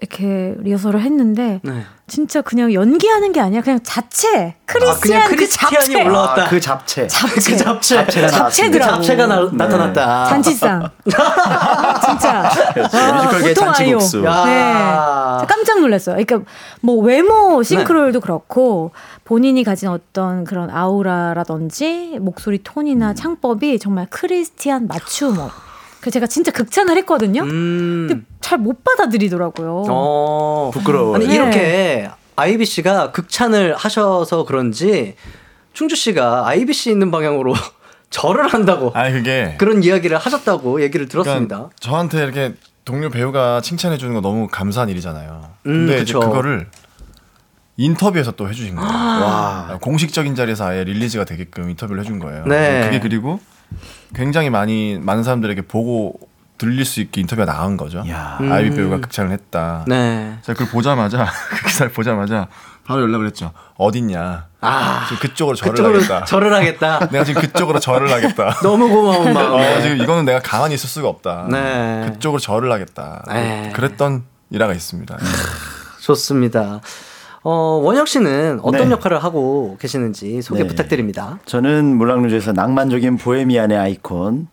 이렇게 리허설을 했는데 네. 진짜 그냥 연기하는 게 아니라 그냥 자체 크리스티안 그 크리스티안이 잡채 올라왔다. 아, 그 잡채. 잡채 그 잡채. 잡채가 잡채더라고. 잡채가 나, 네. 나타났다. 잔치상 (laughs) 진짜 와, 뮤지컬계 보통 아니요. 네. 깜짝 놀랐어요. 그러니까 뭐 외모 싱크로율도 그렇고 본인이 가진 어떤 그런 아우라라든지 목소리 톤이나 창법이 정말 크리스티안 맞춤업. 그 제가 진짜 극찬을 했거든요. 음. 근데 잘 못 받아들이더라고요. 어. 부끄러워요. 아니, 네. 이렇게 아이비 씨가 극찬을 하셔서 그런지 충주 씨가 아이비 씨 있는 방향으로 (laughs) 절을 한다고 아니 그게 그런 이야기를 하셨다고 얘기를 들었습니다. 그러니까 저한테 이렇게 동료 배우가 칭찬해 주는 거 너무 감사한 일이잖아요. 음, 근데 이제 그쵸. 그거를 인터뷰에서 또 해주신 거예요. (gasps) 와. 공식적인 자리에서 아예 릴리즈가 되게끔 인터뷰를 해준 거예요. 네. 그게 그리고 굉장히 많이 많은 사람들에게 보고 들릴 수 있게 인터뷰가 나온 거죠. 야. 아이비 음. 배우가 극찬을 했다. 네. 제가 그걸 보자마자 (laughs) 그 기사를 보자마자 바로 연락을 했죠. 어딨냐? 아, 지금 그쪽으로 절을 그쪽으로 하겠다. 절을 하겠다. (laughs) 내가 지금 그쪽으로 절을 하겠다. (laughs) 너무 고마운 마음. 어, 지금 이거는 내가 가만히 있을 수가 없다. 네. 그쪽으로 절을 하겠다. 네. 그랬던 일화가 있습니다. 좋습니다. 어, 원혁 씨는 어떤 네. 역할을 하고 계시는지 소개 네. 부탁드립니다. 저는 물랑루즈에서 낭만적인 보헤미안의 아이콘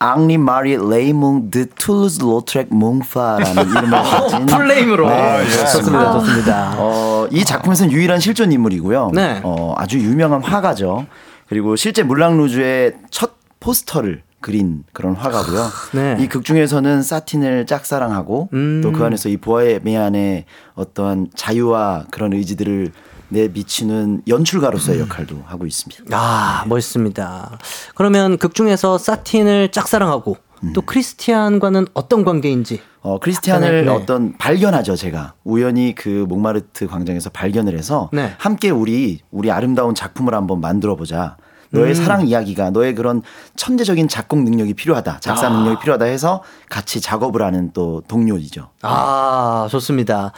앙리 마리 레이몽 드 툴루즈 로트렉 몽파라는 (laughs) 이름을 가진 full name으로. 네, 예. 좋습니다, 좋습니다. 어, 이 작품에서는 유일한 실존 인물이고요. 네. 어, 아주 유명한 화가죠. 그리고 실제 물랑루즈의 첫 포스터를 그린 그런 화가고요. 네. 이극 중에서는 사틴을 짝사랑하고 음. 또그 안에서 이 보헤미안의 어떠한 자유와 그런 의지들을 내비치는 연출가로서의 역할도 하고 있습니다. 아, 멋있습니다. 그러면 극 중에서 사틴을 짝사랑하고 음. 또 크리스티안과는 어떤 관계인지. 어, 크리스티안을 네. 어떤 발견하죠, 제가. 우연히 그 몽마르트 광장에서 발견을 해서 네. 함께 우리 우리 아름다운 작품을 한번 만들어 보자. 너의 음. 사랑 이야기가 너의 그런 천재적인 작곡 능력이 필요하다. 작사 아. 능력이 필요하다 해서 같이 작업을 하는 또 동료이죠. 아, 좋습니다.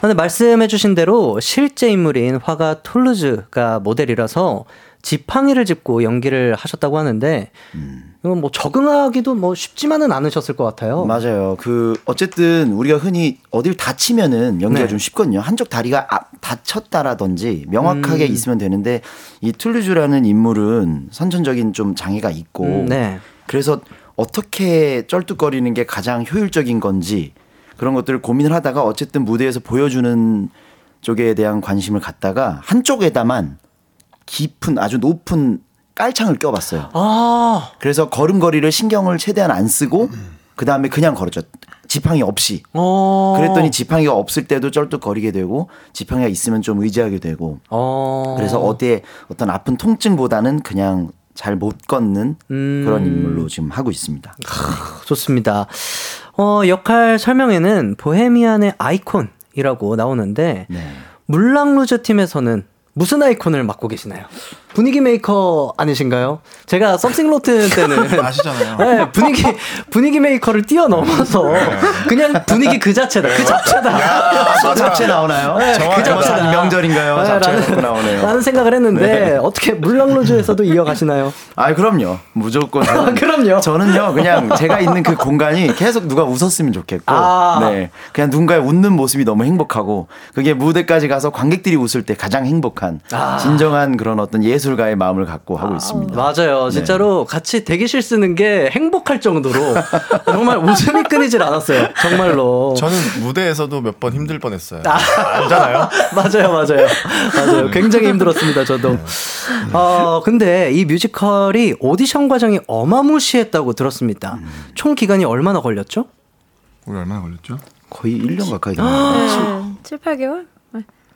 근데 말씀해 주신 대로 실제 인물인 화가 톨루즈가 모델이라서 지팡이를 짚고 연기를 하셨다고 하는데, 음. 이건 뭐 적응하기도 뭐 쉽지만은 않으셨을 것 같아요. 맞아요. 그 어쨌든 우리가 흔히 어딜 다치면은 연기가 네. 좀 쉽거든요. 한쪽 다리가 아, 다쳤다라든지 명확하게 음. 있으면 되는데 이 툴루즈라는 인물은 선천적인 좀 장애가 있고 음, 네. 그래서 어떻게 쩔뚝거리는 게 가장 효율적인 건지 그런 것들을 고민을 하다가 어쨌든 무대에서 보여주는 쪽에 대한 관심을 갖다가 한쪽에다만 깊은 아주 높은 깔창을 껴봤어요. 아, 그래서 걸음걸이를 신경을 최대한 안 쓰고 그 다음에 그냥 걸었죠. 지팡이 없이. 어. 그랬더니 지팡이가 없을 때도 쩔뚝거리게 되고 지팡이가 있으면 좀 의지하게 되고 어. 그래서 어디에 어떤 아픈 통증보다는 그냥 잘 못 걷는 음. 그런 인물로 지금 하고 있습니다. 좋습니다. 어, 역할 설명에는 보헤미안의 아이콘이라고 나오는데, 네. 물랑루즈 팀에서는 무슨 아이콘을 맡고 계시나요? 분위기 메이커 아니신가요? 제가 썸씽 로튼 때는 (laughs) 아시잖아요. 네, 분위기 분위기 메이커를 뛰어넘어서 그냥 분위기 그 자체다. 그 자체다. 아, 잡채 나오나요? 네, 그 정확하다. 자체다. 명절인가요? 네, 잡채 나오네요. 라는 생각을 했는데 네. 어떻게 물랑루즈에서도 이어가시나요? 아, 그럼요. 무조건. 저는, 그럼요. 저는요, 그냥 제가 있는 그 공간이 계속 누가 웃었으면 좋겠고, 아. 네. 그냥 누군가의 웃는 모습이 너무 행복하고, 그게 무대까지 가서 관객들이 웃을 때 가장 행복한, 아. 진정한 그런 어떤 예술 가의 마음을 갖고 하고 있습니다. 맞아요. 진짜로 같이 대기실 쓰는 게 행복할 정도로 (laughs) 정말 웃음이 끊이질 않았어요. 정말로. 저는 무대에서도 몇 번 힘들 뻔했어요. 알잖아요. (laughs) 맞아요, 맞아요. 맞아요. 굉장히 힘들었습니다, 저도. 어, 근데 이 뮤지컬이 오디션 과정이 어마무시했다고 들었습니다. 총 기간이 얼마나 걸렸죠? 우리 얼마나 걸렸죠? 거의 1년 가까이 됐네요. 네, 7, 8개월?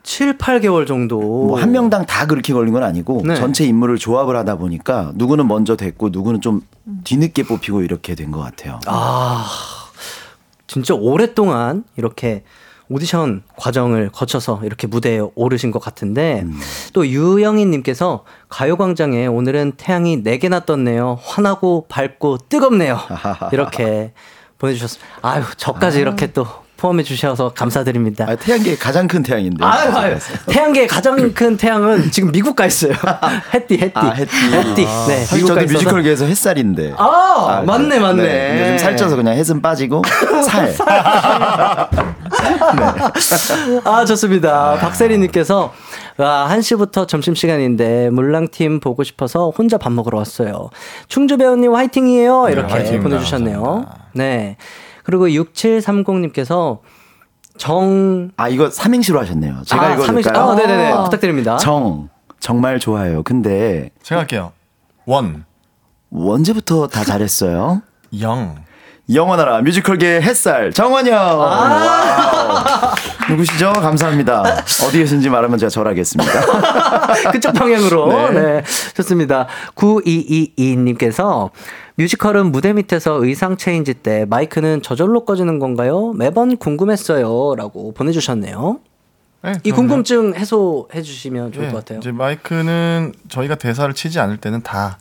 7, 8개월 정도. 뭐 한 명당 다 그렇게 걸린 건 아니고 네. 전체 인물을 조합을 하다 보니까 누구는 먼저 됐고 누구는 좀 뒤늦게 뽑히고 이렇게 된 것 같아요. 아, 진짜 오랫동안 이렇게 오디션 과정을 거쳐서 이렇게 무대에 오르신 것 같은데 음. 또 유영희님께서 가요광장에 오늘은 태양이 4개나 떴네요. 환하고 밝고 뜨겁네요. (laughs) 이렇게 보내주셨습니다. 아유, 저까지 이렇게 또 포함해 주셔서 감사드립니다. 아, 태양계의 가장 큰 태양인데. 아유, 아유. 태양계의 가장 큰 태양은 지금 미국 가 있어요. (laughs) 해띠, 해띠. 아, 해띠. 해띠. 네, 사실 미국 저도. 뮤지컬계에서 햇살인데. 아, 맞네, 맞네. 요즘 살쪄서 그냥 햇은 빠지고 살. (laughs) 아, 좋습니다. 박세리님께서, 와, 1시부터 점심시간인데, 물랑팀 보고 싶어서 혼자 밥 먹으러 왔어요. 충주 배우님 화이팅이에요. 이렇게 화이팅입니다. 보내주셨네요. 네. 그리고 6730님께서, 정, 아 이거 삼행시로 하셨네요. 제가 아, 읽어줄까요? 삼행시- 아, 네네네. 부탁드립니다. 정 정말 좋아요. 근데 제가 할게요. 원, 언제부터 다 잘했어요? (laughs) 영. 영원하라 뮤지컬계 햇살 정원영. 와우. 누구시죠? 감사합니다. 어디 계신지 말하면 제가 절하겠습니다. (laughs) 그쪽 방향으로. (laughs) 네. 네. 좋습니다. 9222님께서 뮤지컬은 무대 밑에서 의상 change 때 마이크는 저절로 꺼지는 건가요? 매번 궁금했어요. 라고 보내주셨네요. 네, 이. 궁금증 해소해 주시면 좋을 예, 것 같아요. 이제 마이크는 저희가 대사를 치지 않을 때는 다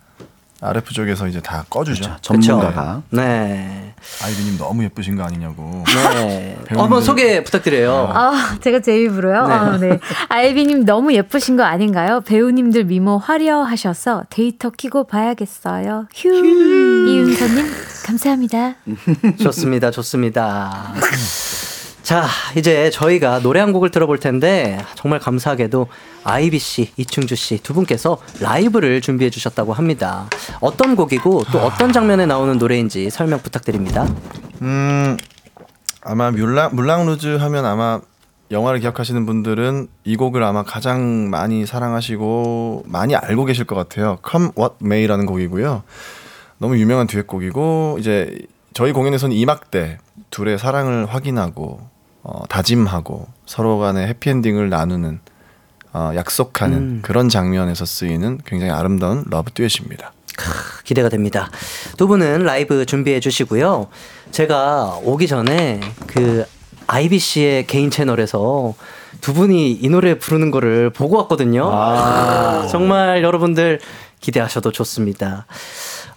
RF 쪽에서 이제 다 꺼주죠. 전문가가. 네. 아이비님 너무 예쁘신 거 아니냐고. 네. (laughs) 한번 소개 부탁드려요. 아, 제가 제 입으로요? 네. 아, 네. 아이비님 너무 예쁘신 거 아닌가요? 배우님들 미모 화려하셔서 데이터 키고 봐야겠어요. 휴. 이윤서님, 감사합니다. (laughs) 좋습니다. 좋습니다. 자, 이제 저희가 노래 한 곡을 들어볼 텐데 정말 감사하게도 아이비 씨, 이충주 씨 두 분께서 라이브를 준비해 주셨다고 합니다. 어떤 곡이고 또 어떤 장면에 나오는 노래인지 설명 부탁드립니다. 음 아마 물랑 물랑 루즈 하면 아마 영화를 기억하시는 분들은 이 곡을 아마 가장 많이 사랑하시고 많이 알고 계실 것 같아요. Come What May라는 곡이고요. 너무 유명한 듀엣곡이고 이제 저희 공연에서는 2막 때 둘의 사랑을 확인하고 어, 다짐하고 서로 간의 해피엔딩을 나누는 어, 약속하는 음. 그런 장면에서 쓰이는 굉장히 아름다운 love 듀엣입니다. 기대가 됩니다. 두 분은 라이브 준비해 주시고요. 제가 오기 전에 그 아이비 씨의 개인 채널에서 두 분이 이 노래 부르는 거를 보고 왔거든요. 아, 정말 여러분들 기대하셔도 좋습니다.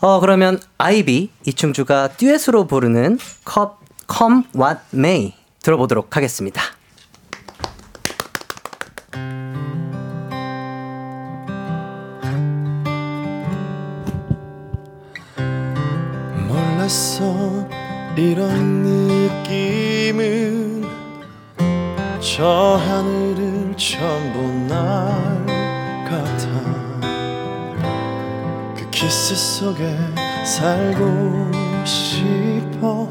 어, 그러면 아이비 이충주가 듀엣으로 부르는 컵 Come What May 들어보도록 하겠습니다. 몰랐어 이런 느낌은 저 하늘을 처음 본 날 같아. 그 키스 속에 살고 싶어.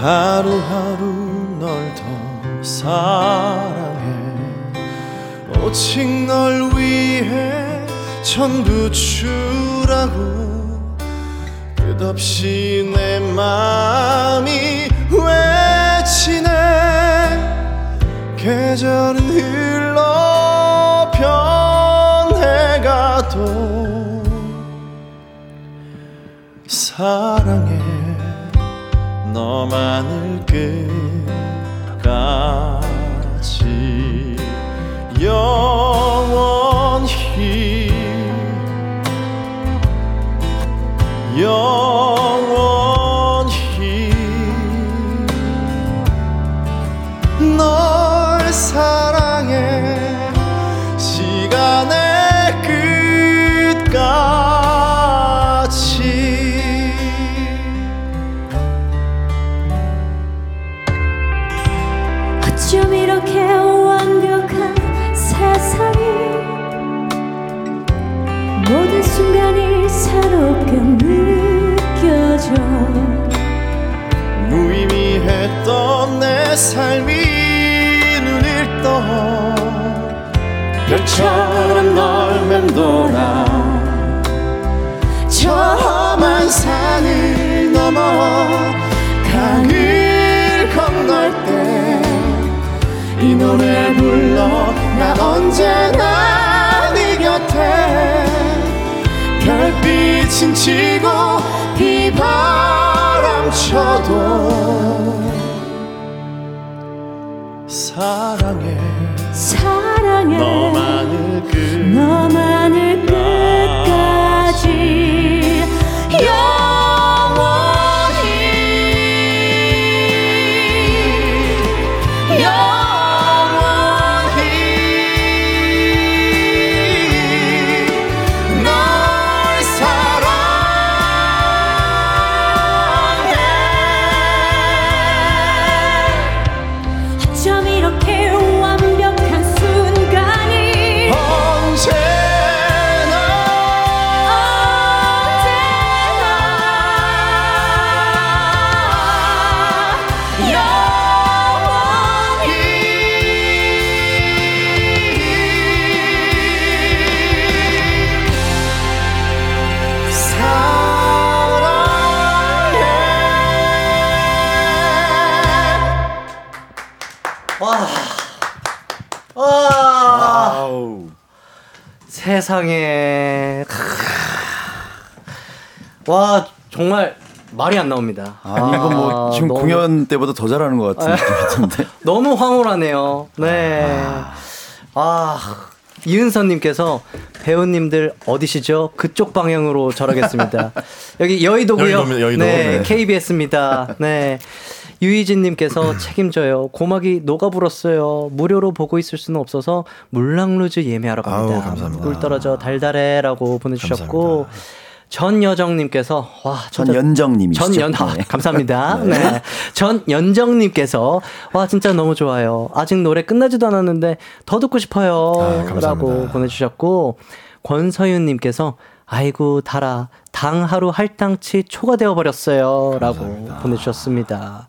하루하루 널 더 사랑해. 오직 널 위해 전부 주라고 끝없이 내 마음이 외치네. 계절은 흘러 변해가도 사랑해 너만을 끝까지 영원 영 노래 불러 나 언제나 네 곁에 별빛은 치고 비바람 쳐도 사랑해. 사랑해. 너만을 끝 너만을 끝 세상에. 와, 정말 말이 안 나옵니다. 아, 이거 뭐 지금 너무- 공연 때보다 더 잘하는 것 같은 느낌이 드는데. (laughs) 너무 황홀하네요. 네. 아, 이은서님께서 배우님들 어디시죠? 그쪽 방향으로 절하겠습니다. (laughs) 여기 여의도고요. 여의도입니다, 여의도. 네, 네. KBS입니다. 네. 유희진님께서 (clears throat) 책임져요. 고막이 녹아 불었어요. 무료로 보고 있을 수는 없어서 물랑루즈 예매하러 갑니다. 아우, 감사합니다. 꿀 떨어져 달달해라고 보내주셨고 전여정님께서 와 진짜 전연정님이시죠? 전연 아, 네. 감사합니다. (laughs) 네. 네. 전연정님께서 와 진짜 너무 좋아요. 아직 노래 끝나지도 않았는데 더 듣고 아, 싶어요라고 감사합니다. 보내주셨고 권서윤님께서 아이고 달아 당 하루 할당치 초과되어 버렸어요 라고 보내주셨습니다.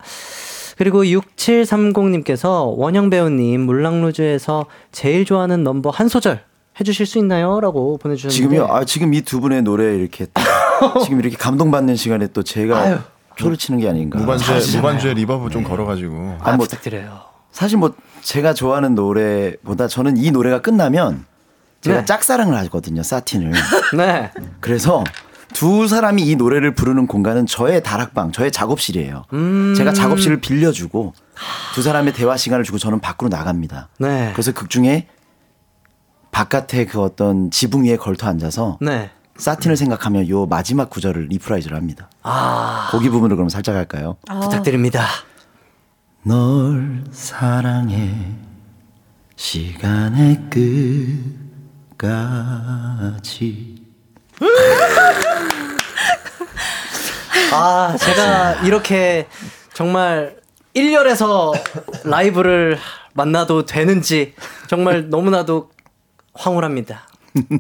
그리고 6730님께서 원영 배우님 물랑루즈에서 제일 좋아하는 넘버 한 소절 해주실 수 있나요? 라고 보내주셨는데 지금요? 아, 지금 이 두 분의 노래 이렇게 (laughs) 지금 이렇게 감동받는 시간에 또 제가 아유. 초를 치는 게 아닌가. 무반주에 무반주에 reverb 좀 걸어가지고 아, 뭐 부탁드려요. 사실 뭐 제가 좋아하는 노래보다 저는 이 노래가 끝나면 제가 네. 짝사랑을 하거든요, 사틴을. 네. 그래서 두 사람이 이 노래를 부르는 공간은 저의 다락방, 저의 작업실이에요. 음. 제가 작업실을 빌려주고 두 사람의 대화 시간을 주고 저는 밖으로 나갑니다. 네. 그래서 극 중에 바깥에 그 어떤 지붕 위에 걸터 앉아서 네. 사틴을 생각하며 요 마지막 구절을 reprise를 합니다. 아, 거기 부분을 그럼 살짝 할까요? 부탁드립니다. 널 사랑해 시간의 끝까지 (laughs) 아, 제가 이렇게 정말 1열에서 라이브를 만나도 되는지 정말 너무나도 황홀합니다.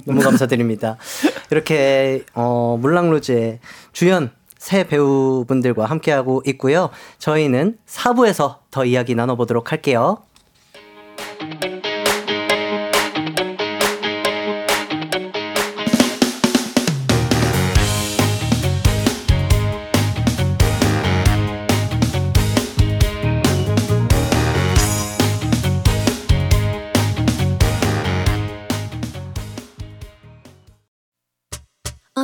너무 감사드립니다. 이렇게 어 물랑루즈의 주연 새 배우분들과 함께하고 있고요. 저희는 4부에서 더 이야기 나눠보도록 할게요.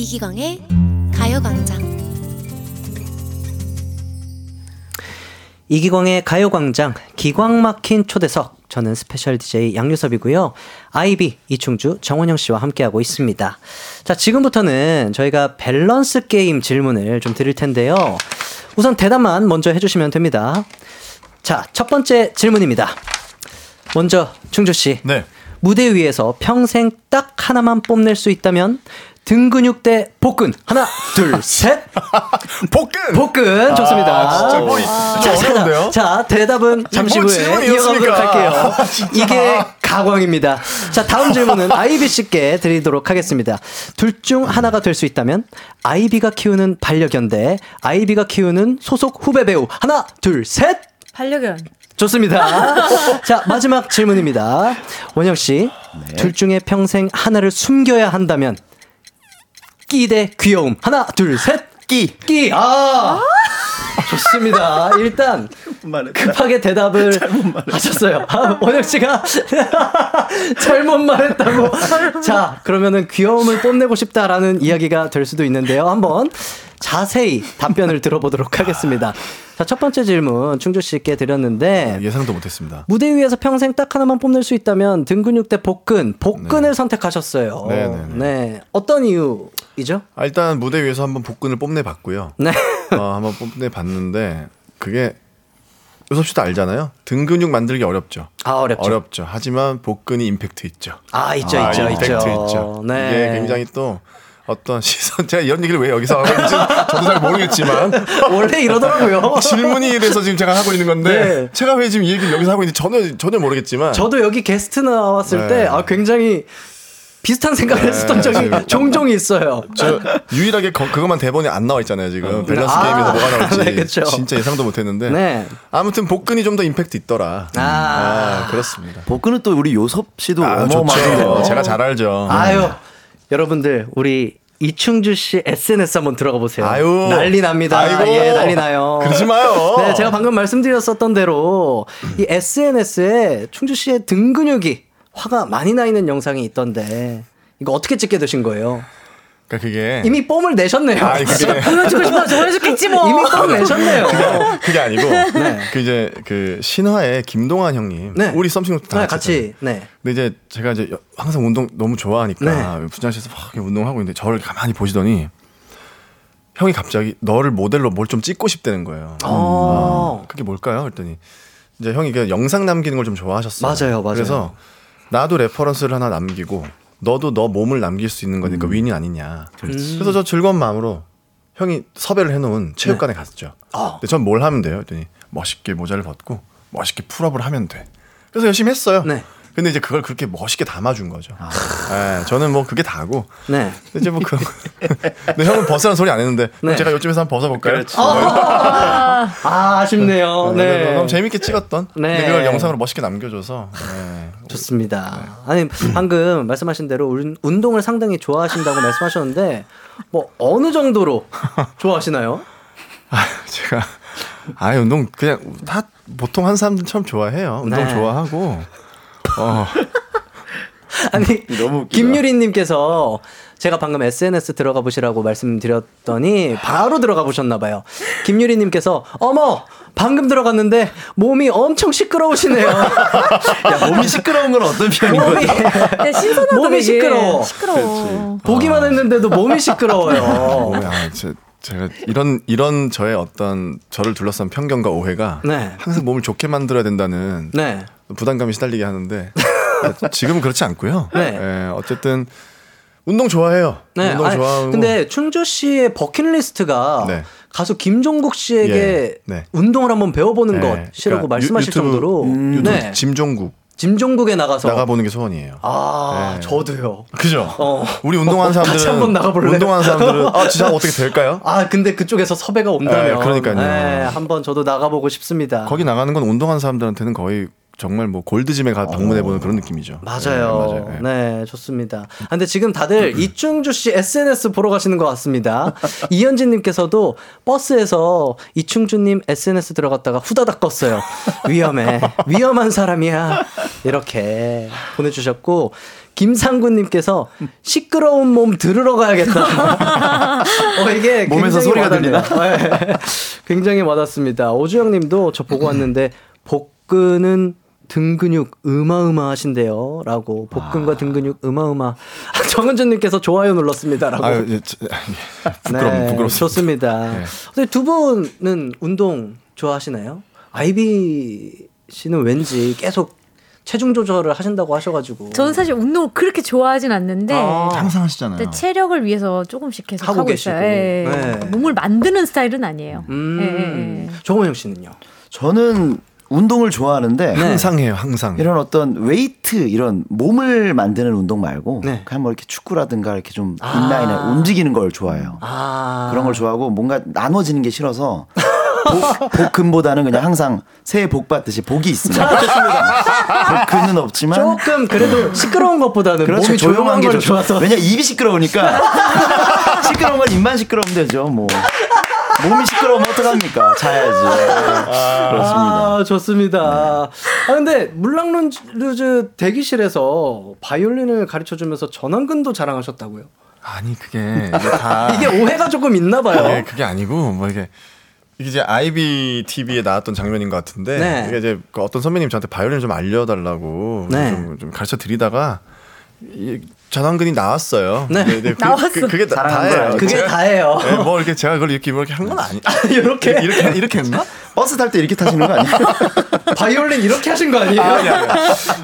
이기광의 가요광장 이기광의 가요광장 기광 막힌 초대석 저는 special DJ 양요섭이고요. 아이비 이충주 정원영 씨와 함께하고 있습니다. 자 지금부터는 저희가 밸런스 게임 질문을 좀 드릴 텐데요. 우선 대답만 먼저 해주시면 됩니다. 자 첫 번째 질문입니다. 먼저 충주 씨. 네. 무대 위에서 평생 딱 하나만 뽐낼 수 있다면 등 근육 대 복근 하나 둘 (laughs) 셋 복근 복근 좋습니다. 아, 진짜 뭐 이- 자, 좀 어려운데요? 자, 자, 대답은 잠시 뭐 후에 질문이었습니까? 이어가도록 할게요. (laughs) 이게 가광입니다. 자 다음 질문은 (laughs) 아이비 씨께 드리도록 하겠습니다. 둘 중 하나가 될 수 있다면 아이비가 키우는 반려견 대 아이비가 키우는 소속 후배 배우 하나 둘 셋. 반려견. 좋습니다. 자, 마지막 질문입니다. 원영 씨, 둘 중에 평생 하나를 숨겨야 한다면 끼 대 귀여움. 하나, 둘, 셋. 끼. 끼. 아. 좋습니다. 일단 급하게 대답을 하셨어요. 아, 원영 씨가 (laughs) 잘못 말했다고. 자, 그러면은 귀여움을 뽐내고 싶다라는 이야기가 될 수도 있는데요. 한번 자세히 답변을 들어보도록 하겠습니다. 자, 첫 번째 질문 충주 씨께 드렸는데 예상도 못했습니다. 무대 위에서 평생 딱 하나만 뽐낼 수 있다면 등 근육 대 복근, 복근을 선택하셨어요. 네, 네, 네. 네. 어떤 이유 이죠? 아, 일단 무대 위에서 한번 복근을 뽐내 봤고요. 네. (laughs) 어, 한번 뽐내 봤는데 그게 요섭 씨도 알잖아요. 등 근육 만들기 어렵죠. 아, 어렵죠. 어렵죠. 하지만 복근이 임팩트 있죠. 아, 있죠, 있죠, 임팩트 있죠. 있죠. 네. 이게 굉장히 또 어떤 (laughs) 시선 제가 이런 얘기를 왜 여기서 하고 있는지 저도 잘 모르겠지만 (laughs) 원래 이러더라고요. 질문이 돼서 지금 제가 하고 있는 건데 네. 제가 왜 지금 이 얘기를 여기서 하고 있는지 전혀 전혀 모르겠지만 저도 여기 게스트 나왔을 네. 때 아, 굉장히 비슷한 생각을 했었던 적이. 종종 있어요. 저 유일하게 거, 그것만 대본에 안 나와 있잖아요 지금 밸런스 아, 게임에서 뭐가 나올지 네, 그쵸. 진짜 예상도 못했는데 네. 아무튼 복근이 좀 더 임팩트 있더라. 아. 아, 그렇습니다. 복근은 또 우리 요섭 씨도 아, 어마어마한데요. 좋죠. 제가 잘 알죠. 아유, 여러분들 우리 이충주 씨 SNS 한번 들어가 보세요. 아유. 난리 납니다. 아이고. 예, 난리 나요. 그러지 마요. 네, 제가 방금 말씀드렸었던 대로 이 SNS에 충주 씨의 등 근육이 화가 많이 나 있는 영상이 있던데 이거 어떻게 찍게 되신 거예요? 그러니까 그게 이미 뽐을 내셨네요. 아니, 그게- 보여주고 싶어서 보여줬겠지 뭐. 이미 뽐 내셨네요. 그게 아니고 그 이제 그 신화의 김동완 형님 네. 우리 썸씽도 다 네, 같이. 네. 근데 이제 제가 이제 여- 항상 운동 너무 좋아하니까 네. 분장실에서 막 운동하고 있는데 저를 가만히 보시더니 형이 갑자기 너를 모델로 뭘 좀 찍고 싶다는 거예요. 어. 아, 그게 뭘까요? 그랬더니 이제 형이 그 영상 남기는 걸 좀 좋아하셨어요. 맞아요, 맞아요. 그래서 나도 reference를 하나 남기고 너도 너 몸을 남길 수 있는 거니까 win이 아니냐. 그래서 저 즐거운 마음으로 형이 섭외를 해놓은 체육관에 갔죠. 어. 근데 전 뭘 하면 돼요? 그랬더니 멋있게 모자를 벗고 멋있게 풀업을 하면 돼. 그래서 열심히 했어요. 네. 근데 이제 그걸 그렇게 멋있게 담아준 거죠. 네, 저는 뭐 그게 다고. 네. 이제 뭐 그. 근데 형은 벗으라는 소리 안 했는데 네. 제가 요즘에서 한번 벗어볼까요? 아, 아 쉽네요. 네. 네. 너무 재밌게 찍었던. 네. 그걸 영상으로 멋있게 남겨줘서. 네. 좋습니다. 아니 방금 말씀하신 대로 운- 운동을 상당히 좋아하신다고 말씀하셨는데 뭐 어느 정도로 좋아하시나요? 제가 아 운동 그냥 다 보통 한 사람들처럼 좋아해요. 운동 네. 좋아하고. 어. (laughs) 아니 (laughs) 너무 웃기다. 김유리님께서 제가 방금 SNS 들어가 보시라고 말씀드렸더니 바로 들어가 보셨나 봐요. 김유리님께서 어머 방금 들어갔는데 몸이 엄청 시끄러우시네요. (laughs) 야, 몸이 시끄러운 건 어떤 표현인 거죠? 네, 신선하다 몸이 되게. 시끄러워. 시끄러워. 보기만 했는데도 몸이 시끄러워요. 어, 야, 제, 제가 이런 이런 저의 어떤 저를 둘러싼 편견과 오해가 네. 항상 몸을 좋게 만들어야 된다는 네. 부담감이 시달리게 하는데 (laughs) 지금은 그렇지 않고요. 네. 예, 어쨌든 운동 좋아해요. 네. 운동 좋아하고. 근데 충주 씨의 버킷리스트가 네. 가수 김종국 씨에게 예, 네. 운동을 한번 배워보는 네. 것이라고 그러니까 말씀하실 유- 유튜브, 정도로 유튜브 네. 짐종국 짐종국에 나가서 나가보는 게 소원이에요. 아 네. 저도요. 그죠? 어. 우리 운동하는 (laughs) 사람들은 같이 한번 나가볼래요? 운동하는 사람들은 (laughs) 아 진짜 어떻게 될까요? 아 근데 그쪽에서 섭외가 온다면 네, 그러니까요. 네, 한번 저도 나가보고 싶습니다. 거기 나가는 건 운동하는 사람들한테는 거의 정말 뭐 골드짐에 가 방문해보는 그런 느낌이죠. 맞아요. 네, 맞아요. 네. 네, 좋습니다. 아, 근데 지금 다들 (clears throat) 이충주 씨 SNS 보러 가시는 것 같습니다. (laughs) 이현진님께서도 버스에서 이충주님 SNS 들어갔다가 후다닥 껐어요. 위험해. 위험한 사람이야. 이렇게 보내주셨고, 김상구님께서 시끄러운 몸 들으러 가야겠다. (laughs) 어, 이게 몸에서 소리가 와닿네요. 들리나? 네. 굉장히 와닿습니다. 오주영 님도 저 보고 왔는데, 복근은 등 근육 으마으마 하신대요. 라고. 복근과 등 근육 으마으마. (laughs) 정은준 님께서 좋아요 눌렀습니다. 라고. 아유, 예, 저, 예. 부끄럽, 네, 부끄럽습니다. 좋습니다. 네. 근데 두 분은 운동 좋아하시나요? 아이비 씨는 왠지 계속 체중 조절을 하신다고 하셔가지고. 저는 사실 운동을 그렇게 좋아하진 않는데 항상 하시잖아요. 근데 체력을 위해서 조금씩 계속 하고 하고, 계시고. 있어요. 예, 예. 네. 몸을 만드는 스타일은 아니에요. 음, 예, 예, 예. 정원영 씨는요? 저는 운동을 좋아하는데 네. 항상 해요, 항상. 이런 어떤 weight 이런 몸을 만드는 운동 말고 네. 그냥 뭐 이렇게 축구라든가 이렇게 좀 아. 인라인에 움직이는 걸 좋아해요. 아. 그런 걸 좋아하고 뭔가 나눠지는 게 싫어서 복, (laughs) 복근보다는 그냥 항상 새해 복 받듯이 복이 있습니다. (laughs) 복근은 없지만 조금 그래도 시끄러운 것보다는 그렇죠. 몸이 조용한 게 좋아서. 왜냐 입이 시끄러우니까 (laughs) 시끄러운 건 입만 시끄러우면 되죠. 뭐 몸이 시끄러우면 어떡합니까? 자야지. 그렇습니다. 아, 좋습니다. 아, 근데 물랑루즈 대기실에서 바이올린을 가르쳐 주면서 전완근도 자랑하셨다고요? 아니, 그게 (laughs) 이게 오해가 조금 있나 봐요. 네, 그게 아니고 뭐 이게 이게 이제 아이비 TV에 나왔던 장면인 것 같은데 네. 이게 이제 그 어떤 선배님 저한테 바이올린 좀 알려달라고 네. 좀, 좀 가르쳐 드리다가 이 전완근이 나왔어요. 네. 그, 나왔어. 그, 게 다, 다예요. 그게 제가- 다예요. 네, 뭐 이렇게 제가 그걸 이렇게 이렇게 한 건 아니. (laughs) 이렇게 이렇게 이렇게 했나? 버스 탈 때 이렇게 타시는 거 아니에요? (laughs) 바이올린 이렇게 하신 거 아니에요? 아니, 아니.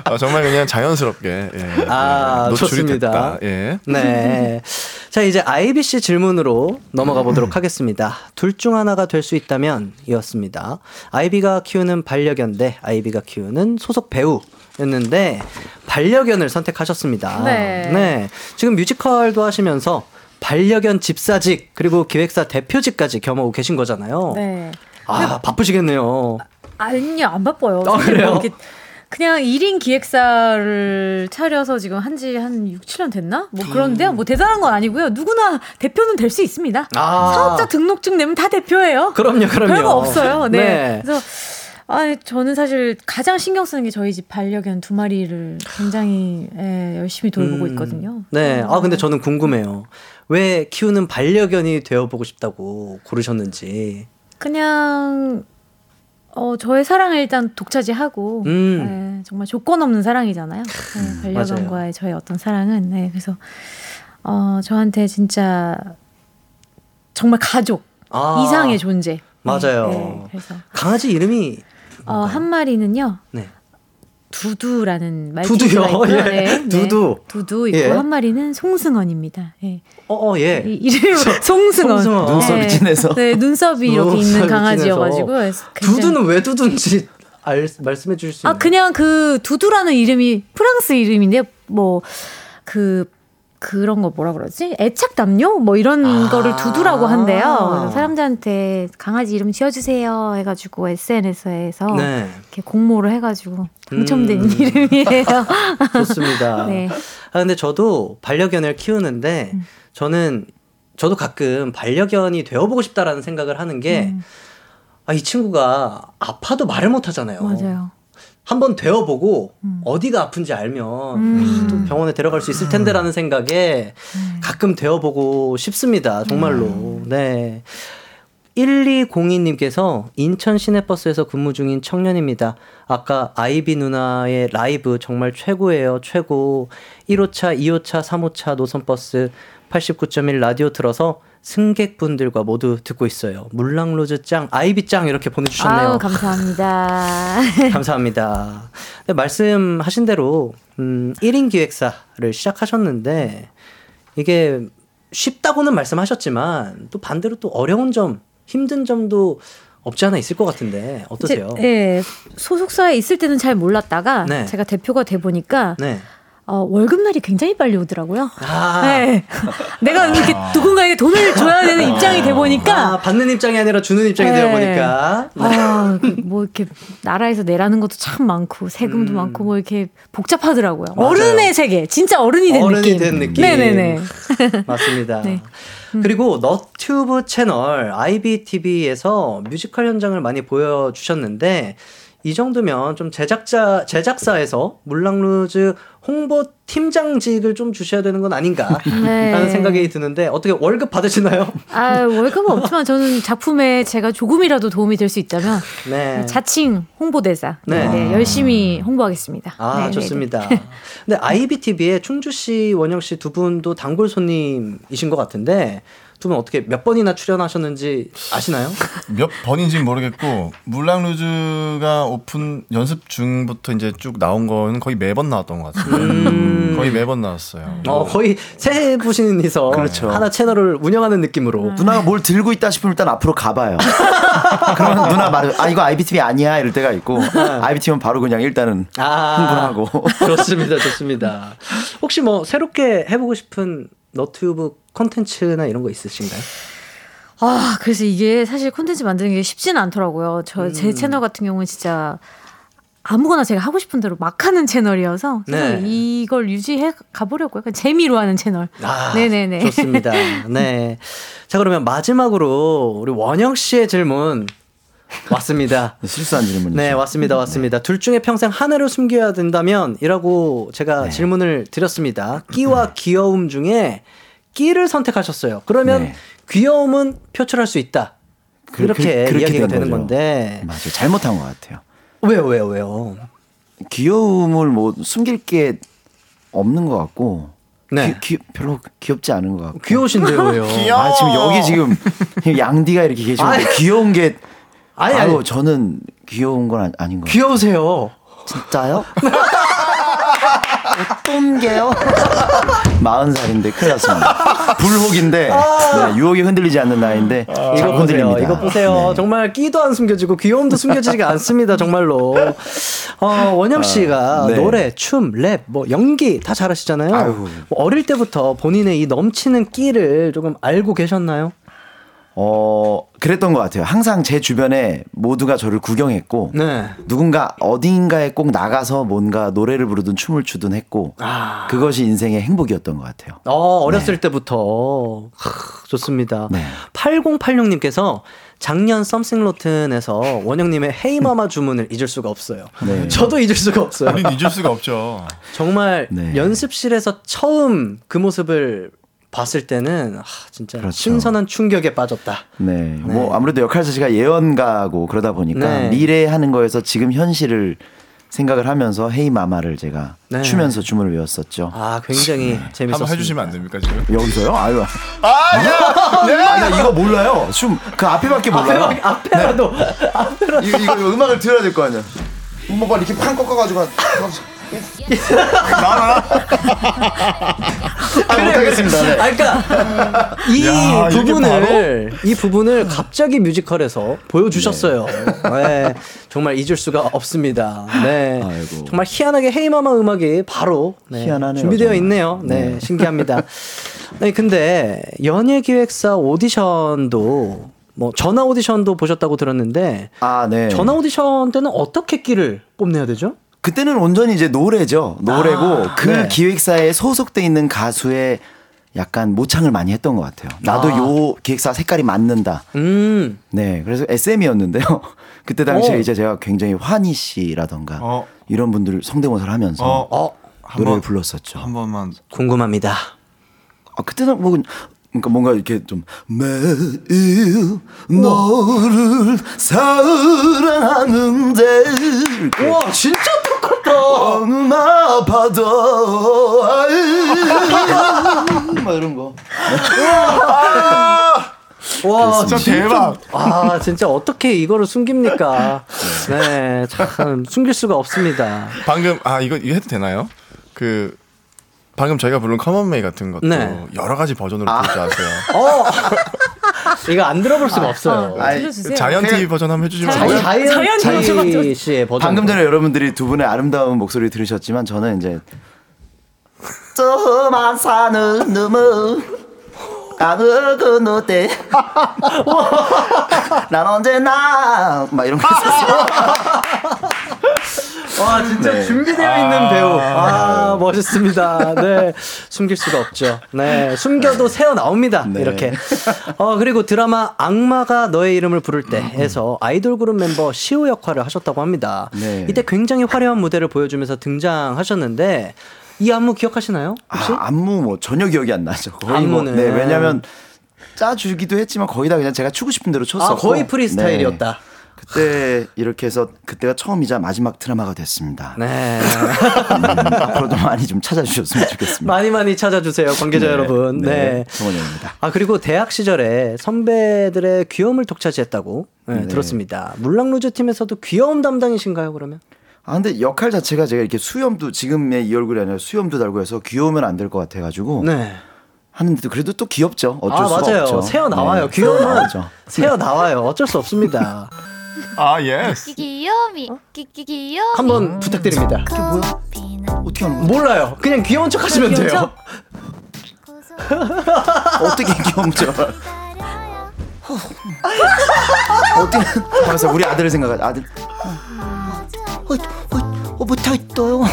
아, 정말 그냥 자연스럽게 예, 아, 예, 노출이 좋습니다. 됐다. 예. 네. 자, 이제 IBC 질문으로 넘어가 보도록 하겠습니다. 둘 중 하나가 될 수 있다면 이었습니다. 아이비가 키우는 반려견 대 아이비가 키우는 소속 배우 였는데 반려견을 선택하셨습니다. 네. 지금 뮤지컬도 하시면서 반려견 집사직 그리고 기획사 대표직까지 겸하고 계신 거잖아요. 네. 아, 바쁘시겠네요. 아니요, 안 바빠요. 아, 그래요? 그냥 1인 기획사를 차려서 지금 한 지 한 6, 7년 됐나? 뭐 그런데요. 뭐 대단한 건 아니고요. 누구나 대표는 될 수 있습니다. 아. 사업자 등록증 내면 다 대표예요. 그럼요, 그럼요. 별거 없어요. 네. 네. 그래서 아, 저는 사실 가장 신경 쓰는 게 저희 집 반려견 두 마리를 굉장히 예, 열심히 돌보고 음, 있거든요. 네. 아, 근데 저는 궁금해요. 왜 키우는 반려견이 되어보고 싶다고 고르셨는지. 그냥 어 저의 사랑을 일단 독차지하고 음. 네, 정말 조건 없는 사랑이잖아요. 네, 반려견과의 저의 어떤 사랑은 네, 그래서 어 저한테 진짜 정말 가족 아, 이상의 존재. 맞아요. 네, 그래서 강아지 이름이 어, 한 마리는요. 네. 두두라는 두두요? 말티즈가 있고요. 예. 네, 두두. 두두 있고 예. 한 마리는 송승헌입니다. 예. 어, 어 예. 이 이름이 송승헌. 송승헌. 눈썹이 네. 진해서. 네, 눈썹이 이렇게 눈썹이 있는 진해서. 강아지여 가지고 굉장히- 두두는 왜 두두인지 알, 말씀해 주실 수아 있나요? 그냥 그 두두라는 이름이 프랑스 이름인데 뭐 그 그런 거 뭐라 그러지? 애착 담요? 뭐 이런 아. 거를 두두라고 한대요. 사람들한테 강아지 이름 지어주세요 해가지고 SNS에서 네. 이렇게 공모를 해가지고 당첨된 음. (laughs) 이름이에요. 좋습니다. (laughs) 네. 아, 근데 저도 반려견을 키우는데 음. 저는 저도 가끔 반려견이 되어보고 싶다라는 생각을 하는 게 음. 아, 이 친구가 아파도 말을 못 하잖아요. 맞아요. 한번 되어보고 음. 어디가 아픈지 알면 음. 아, 또 병원에 데려갈 수 있을 텐데라는 생각에 가끔 되어보고 싶습니다. 정말로. 네. 1202님께서 인천 시내버스에서 근무 중인 청년입니다. 아까 아이비 누나의 라이브 정말 최고예요. 최고. 1호차, 2호차, 3호차 노선버스 89.1 라디오 들어서 승객분들과 모두 듣고 있어요. 물랑루즈 짱, 아이비 짱 이렇게 보내주셨네요. 아유 감사합니다. (laughs) 감사합니다. 네, 말씀하신 대로 음, 1인 기획사를 시작하셨는데 이게 쉽다고는 말씀하셨지만 또 반대로 또 어려운 점, 힘든 점도 없지 않아 있을 것 같은데 어떠세요? 이제, 예, 소속사에 있을 때는 잘 몰랐다가 네. 제가 대표가 돼 보니까 네. 어, 월급날이 굉장히 빨리 오더라고요. 아. 네. (laughs) 내가 이렇게 누군가에게 돈을 줘야 되는 입장이 돼 보니까 아, 받는 입장이 아니라 주는 입장이 네. 되어 보니까. 아, 뭐 이렇게 나라에서 내라는 것도 참 많고 세금도 많고 뭐 이렇게 복잡하더라고요. 음. 맞아요. 어른의 세계, 진짜 어른이 된 어른이 느낌. 된 느낌. 네네네. (laughs) 맞습니다. 네. 그리고 너튜브 채널 IBTV에서 뮤지컬 현장을 많이 보여주셨는데 이 정도면 좀 제작자 제작사에서 물랑루즈 홍보 팀장직을 좀 주셔야 되는 건 아닌가 (laughs) 네. 라는 생각이 드는데 어떻게 월급 받으시나요? 아, 월급은 없지만 저는 작품에 제가 조금이라도 도움이 될 수 있다면 네. 자칭 홍보대사 네. 네. 네, 열심히 홍보하겠습니다. 아, 네, 네, 좋습니다. (laughs) 근데 IBTV에 충주 씨, 원영 씨 두 분도 단골 손님이신 것 같은데 두 분 어떻게 몇 번이나 출연하셨는지 아시나요? (laughs) 몇 번인지는 모르겠고 물랑루즈가 오픈 연습 중부터 이제 쭉 나온 거는 거의 매번 나왔던 것 같아요. 음. 거의 매번 나왔어요. 어, 거의 세 분이서 그렇죠. 하나 채널을 운영하는 느낌으로. 누나가 뭘 들고 있다 싶으면 일단 앞으로 가봐요. (laughs) 그러면 누나 말을 아 이거 IBTV 아니야 이럴 때가 있고 IBTV는 바로 그냥 일단은 아, 흥분하고. (laughs) 좋습니다, 좋습니다. 혹시 뭐 새롭게 해보고 싶은 너튜브 컨텐츠나 이런 거 있으신가요? 아, 그래서 이게 사실 콘텐츠 만드는 게 쉽지는 않더라고요. 저 음. 제 채널 같은 경우는 진짜 아무거나 제가 하고 싶은 대로 막 하는 채널이어서 네. 이걸 유지해 가보려고요. 그냥 재미로 하는 채널. 아, 네네네. 좋습니다. 네. (laughs) 자, 그러면 마지막으로 우리 원영 씨의 질문 왔습니다. (laughs) 실수한 질문이죠. 네, 왔습니다. 왔습니다. 둘 중에 평생 하나를 숨겨야 된다면 이라고 제가 네. 질문을 드렸습니다. 끼와 귀여움 중에 끼를 선택하셨어요. 그러면 네. 귀여움은 표출할 수 있다. 그- 이렇게 그- 이야기가 된 되는 거죠. 건데 맞아요. 잘못한 것 같아요. 왜요, 왜요, 왜요? 귀여움을 뭐 숨길 게 없는 것 같고 네. 귀, 귀- 별로 귀엽지 않은 것 같고. 귀여우신데요, 왜요? (laughs) 아 지금 여기 지금 (laughs) 양디가 이렇게 아니. 귀여운 게 아니, 아유 아니. 저는 귀여운 건 아- 아닌 것 같아요. 귀여우세요. 진짜요? 어떤 게요? 마흔 살인데 큰일 났습니다. 불혹인데 네, 유혹이 흔들리지 않는 나이인데 이거 자꾸 보세요. 흔들립니다. 이거 보세요. 네. 정말 끼도 안 숨겨지고 귀여움도 숨겨지지가 않습니다. 정말로. 어, 원영 씨가 네. 노래, 춤, 랩, 뭐 연기 다 잘하시잖아요. 아유. 뭐 어릴 때부터 본인의 이 넘치는 끼를 조금 알고 계셨나요? 어 그랬던 것 같아요. 항상 제 주변에 모두가 저를 구경했고 네. 누군가 어딘가에 꼭 나가서 뭔가 노래를 부르든 춤을 추든 했고 아. 그것이 인생의 행복이었던 것 같아요. 어, 어렸을 때부터 크, 좋습니다. 네. 8086님께서 작년 썸씽 로튼에서 원영님의 헤이마마 주문을 잊을 수가 없어요. 네. 저도 잊을 수가 없어요. 우린 잊을 수가 없죠. 정말 네. 연습실에서 처음 그 모습을 봤을 때는 아, 진짜 그렇죠. 신선한 충격에 빠졌다. 네. 뭐 아무래도 역할 자체가 예언가고 그러다 보니까 네. 미래 하는 거에서 지금 현실을 생각을 하면서 헤이 마마를 제가 네. 추면서 춤을 외웠었죠. 아 굉장히 한번 재밌었습니다. 해주시면 안 됩니까 지금? 여기서요? 아유. 아, 야, 야. 아, 나 이거 몰라요. 춤 그 앞에밖에 몰라요. 앞에, 앞에라도 이거, 이거 음악을 들어야 될 거 아니야. 뭐막 이렇게 판 꺾어가지고 아, 못하겠습니다. 네. 아, 그러니까 (laughs) 이 야, 이게 부분을 이 부분을 갑자기 뮤지컬에서 보여주셨어요. 네. 정말 잊을 수가 없습니다. 네, 아이고. 정말 희한하게 헤이마마 음악이 바로 네, 희한하네요, 준비되어 정말. 있네요. 네, 네. 신기합니다. (laughs) 네, 근데 연예기획사 오디션도 뭐 전화 오디션도 보셨다고 들었는데 아, 네. 전화 오디션 때는 어떻게 끼를 뽐내야 되죠? 그때는 온전히 이제 노래죠. 노래고 아, 그 네. 기획사에 소속돼 있는 가수의 약간 모창을 많이 했던 것 같아요. 나도 아. 요 기획사 색깔이 맞는다. 음, 네, 그래서 SM이었는데요. (laughs) 그때 당시에 오. 이제 제가 굉장히 환희 씨라던가 어. 이런 분들 성대모사를 하면서 어, 어 노래를 한번 불렀었죠. 한 번만 궁금합니다. 아, 그때는 뭐 그러니까 뭔가 이렇게 좀 매일 너를 사랑하는데 와 진짜 얼마 받아 막 이런 거와 진짜 대박. 아 진짜 어떻게 이거를 숨깁니까? 네, 참 숨길 수가 없습니다. 방금 아 이거 이거 해도 되나요? 그 방금 저희가 부른 커먼메이 같은 것도 네. 여러 가지 버전으로 부를 줄 아세요. 어, 이거 안 들어볼 수가 없어요. 아. 자이언티 버전 한번 해주시면 돼요? 자이언 자이언티 자이 씨의 버전. 방금 전에 여러분들이 두 분의 아름다운 목소리 들으셨지만 저는 이제 저만 사는 너무 강을 건너대 난 언제나 막 이런 거 있었어요. (laughs) 와 진짜 네. 준비되어 있는 배우. 아 멋있습니다. 네 숨길 수가 없죠. 네 숨겨도 새어 나옵니다. 네. 이렇게. 어 그리고 드라마 악마가 너의 이름을 부를 때에서 아이돌 그룹 멤버 시우 역할을 하셨다고 합니다. 네. 이때 굉장히 화려한 무대를 보여주면서 등장하셨는데 이 안무 기억하시나요? 혹시? 아, 안무 뭐 전혀 기억이 안 나죠. 거의 안무는. 뭐, 네, 왜냐면 짜주기도 했지만 거의 다 그냥 제가 추고 싶은 대로 쳤었고. 아 거의 프리스타일이었다. 네. 그때 이렇게 해서 그때가 처음이자 마지막 드라마가 됐습니다. 네. 음, 앞으로도 많이 좀 찾아주셨으면 좋겠습니다. 많이 많이 찾아주세요 관계자 네, 여러분. 네. 네, 정원영입니다. 아 그리고 대학 시절에 선배들의 귀여움을 독차지했다고 네, 네. 들었습니다. 물랑루즈 팀에서도 귀여움 담당이신가요 그러면? 아 근데 역할 자체가 제가 이렇게 수염도 지금의 이 얼굴이 아니라 수염도 달고 해서 귀여우면 안 될 것 같아가지고 네. 하는데도 그래도 또 귀엽죠. 어쩔 아 수가 맞아요. 없죠. 새어 나와요. 네. 나오죠. 새어 나와요. 어쩔 수 없습니다. 아 yes. 귀요미 귀요미 한번 부탁드립니다. 어떻게 하는 거야? 몰라요. 그냥 귀여운 척 하시면 귀여운 돼요. 어떻게 귀엽죠? 어떻게 하면서 우리 아들을 생각하 아들 어, 어, 어, 못하겠어요.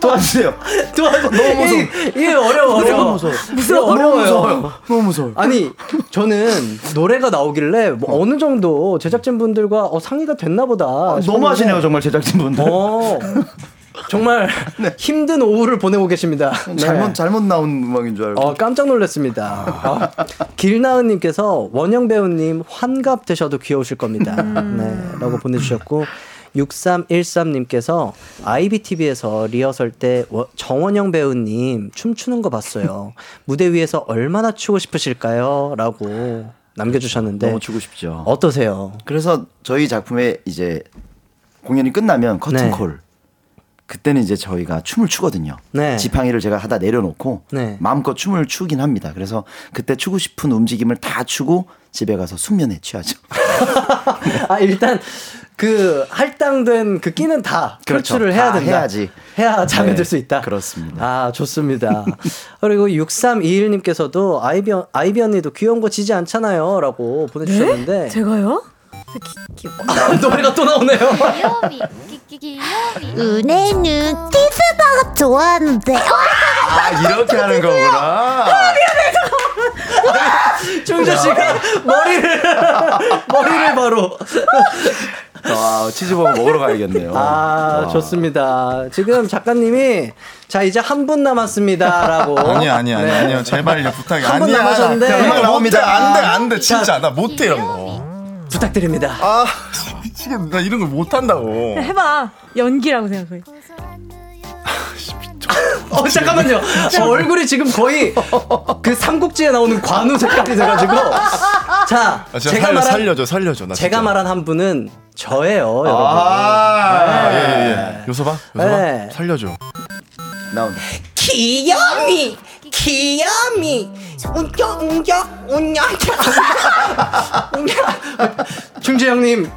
도와주세요. 도와줘. 너무 무서워. 이게 어려워 어려워. 너무 무서워. 무서워 너무 어려워요. 무서워요. 너무 무서워요. 아니 저는 노래가 나오길래 뭐 어느 정도 제작진 분들과 어, 상의가 됐나 보다. 너무 싶었는데 하시네요 정말 제작진분들. 어, 정말 힘든 오후를 보내고 계십니다. 네. 잘못 잘못 나온 음악인 줄 알고. 어, 깜짝 놀랐습니다. 어, 길나은님께서 원영 배우님 환갑 되셔도 귀여우실 겁니다. 네, 라고 보내주셨고. 6313님께서 IBTV에서 리허설 때 워- 정원영 배우님 춤추는 거 봤어요. (laughs) 무대 위에서 얼마나 추고 싶으실까요? 라고 남겨주셨는데. 너무 추고 싶죠. 어떠세요? 그래서 저희 작품에 이제 공연이 끝나면 네. 커튼콜. 그때는 이제 저희가 춤을 추거든요. 네. 지팡이를 제가 하다 내려놓고 네. 마음껏 춤을 추긴 합니다. 그래서 그때 추고 싶은 움직임을 다 추고 집에 가서 숙면에 취하죠. (laughs) 아, 일단 그 할당된 그 끼는 다 그렇죠. 표출을 해야 다 된다. 해야지. 해야 잠에 네, 들수 있다. 그렇습니다. 아, 좋습니다. (laughs) 그리고 6321님께서도 아이비, 언- 아이비 언니도 귀여운 거 지지 않잖아요. 라고 보내주셨는데. 제가요? 아, (laughs) 노래가 또 나오네요. 귀요미 끼끼 귀요미 은혜는 티스버거 좋아하는데 아 이렇게 하는 거구나. 충주 씨가 머리를, 머리를 바로. 아 치즈버거 먹으러 가야겠네요. 아, 와. 좋습니다. 지금 작가님이 자, 이제 한 분 남았습니다. 라고. 아니야 아니야 네. 아니야 제발요 부탁이 한분 아니야. 남으셨는데. 자, 음악 나옵니다. 안돼 안돼 자, 진짜 나 못해 이런 거. 부탁드립니다. 아 미치겠네 나 이런 걸 못한다고. 해봐. 연기라고 생각해. 어 잠깐만요. 어, 얼굴이 지금 거의 그 삼국지에 나오는 관우 색깔이 돼가지고. 자, 아, 제가 살려, 말한 살려줘 살려줘 나 제가 진짜. 말한 한 분은 저예요, 여러분. 아, 네. 예, 예, 예. 요소봐, 요소봐. 네. 살려줘. 나온. 귀염이 귀염이 운겨 운겨 운겨 충재 형님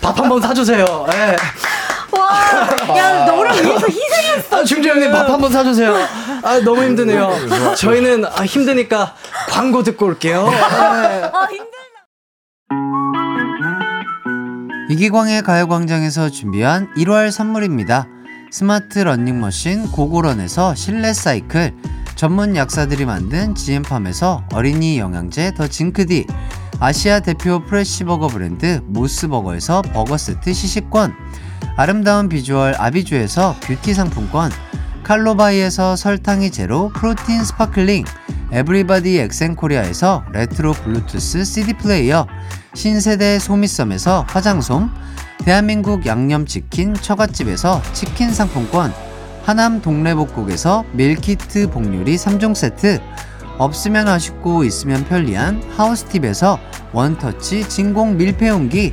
밥 한 번 사주세요. 예. 와, 야, 너를 위해서 희생했어. 아, 충재 형님 밥 한번 사주세요. 아 너무 힘드네요. 저희는 아, 힘드니까 광고 듣고 올게요. 예. 아, 힘들다. 이기광의 가요광장에서 준비한 1월 선물입니다. 스마트 러닝머신 고고런에서 실내 사이클, 전문 약사들이 만든 지엠팜에서 어린이 영양제 더 징크디, 아시아 대표 프레시버거 브랜드 모스버거에서 버거 세트 시식권, 아름다운 비주얼 아비주에서 뷰티 상품권, 칼로바이에서 설탕이 제로 프로틴 스파클링, 에브리바디 엑센코리아에서 레트로 블루투스 CD 플레이어, 신세대 소미섬에서 화장솜, 대한민국 양념치킨 처갓집에서 치킨 상품권, 하남 동래복국에서 밀키트 복요리 3종 세트, 없으면 아쉽고 있으면 편리한 하우스팁에서 원터치 진공 밀폐용기,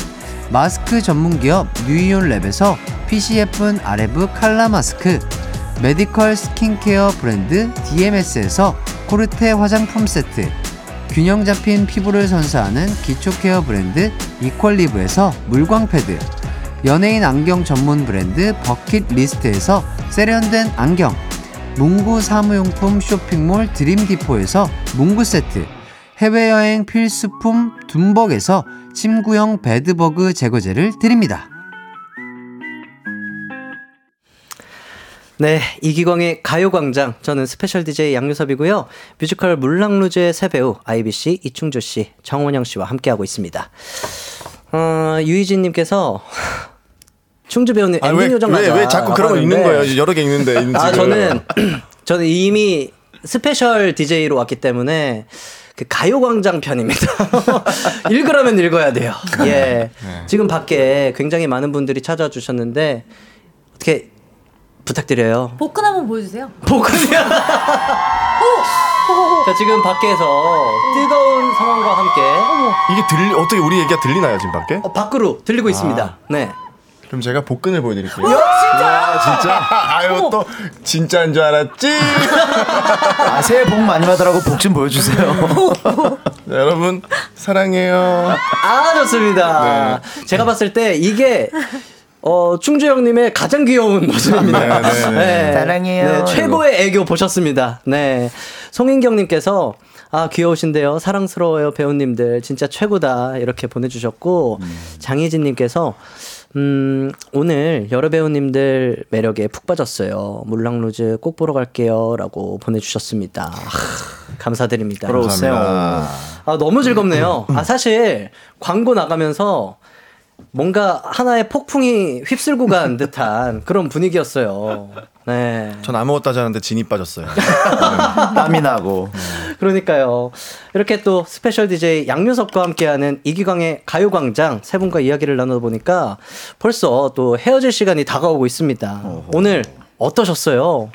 마스크 전문 기업 뉴이온 랩에서 핏이 예쁜 아레브 칼라 마스크 메디컬 스킨케어 브랜드 DMS에서 코르테 화장품 세트 균형 잡힌 피부를 선사하는 기초 케어 브랜드 이퀄리브에서 물광 패드 연예인 안경 전문 브랜드 버킷 리스트에서 세련된 안경 문구 사무용품 쇼핑몰 드림디포에서 문구 세트 해외여행 필수품 둠벅에서 침구형 베드버그 제거제를 드립니다. 네, 이기광의 가요광장. 저는 스페셜 DJ 양요섭이고요. 뮤지컬 물랑루즈의 세 배우 IBC 이충주 씨, 정원영 씨와 함께하고 있습니다. 어, 유희진님께서 (laughs) 충주 배우님 아, 엔딩 왜, 요정 왜. 왜 자꾸 그런 거 읽는 거예요? 여러 개 읽는데. 아. 저는 (clears throat) 저는 이미 스페셜 DJ로 왔기 때문에 그 가요광장 편입니다. (laughs) 읽으라면 읽어야 돼요. (laughs) 예. 지금 밖에 굉장히 많은 분들이 찾아와 주셨는데 어떻게 부탁드려요. 복근 한번 보여주세요. 복근이야. (laughs) 자, 지금 밖에서 뜨거운 상황과 함께 이게 들리, 어떻게 우리 얘기가 들리나요, 지금 밖에? 어, 밖으로 들리고 있습니다. 아. 네. 그럼 제가 복근을 보여드릴게요. 아, 진짜? (laughs) 아유, 또, 진짜인 줄 알았지? 아, 새해 복 많이 받으라고 복 좀 보여주세요. (laughs) 네, 여러분, 사랑해요. 아, 좋습니다. 제가 봤을 때 이게 어, 충주 형님의 가장 귀여운 모습입니다. 네, 네, 네. 사랑해요. 네, 최고의 애교 보셨습니다. 네. 송인경님께서 아, 귀여우신데요. 사랑스러워요, 배우님들. 진짜 최고다. 이렇게 보내주셨고, 장희진님께서, 음, 오늘 여러 배우님들 매력에 푹 빠졌어요. 물랑루즈 꼭 보러 갈게요. 라고 보내주셨습니다. 하, 감사드립니다. 보러 오세요. 아, 너무 즐겁네요. 아, 사실 광고 나가면서 뭔가 하나의 폭풍이 휩쓸고 간 듯한 그런 분위기였어요. 네. 전 아무것도 하지 않았는데 진이 빠졌어요. (laughs) 땀이 나고. 그러니까요. 이렇게 또 스페셜 DJ 양요섭과 함께하는 이기광의 가요광장 세 분과 이야기를 나눠보니까 벌써 또 헤어질 시간이 다가오고 있습니다. 오늘 어떠셨어요?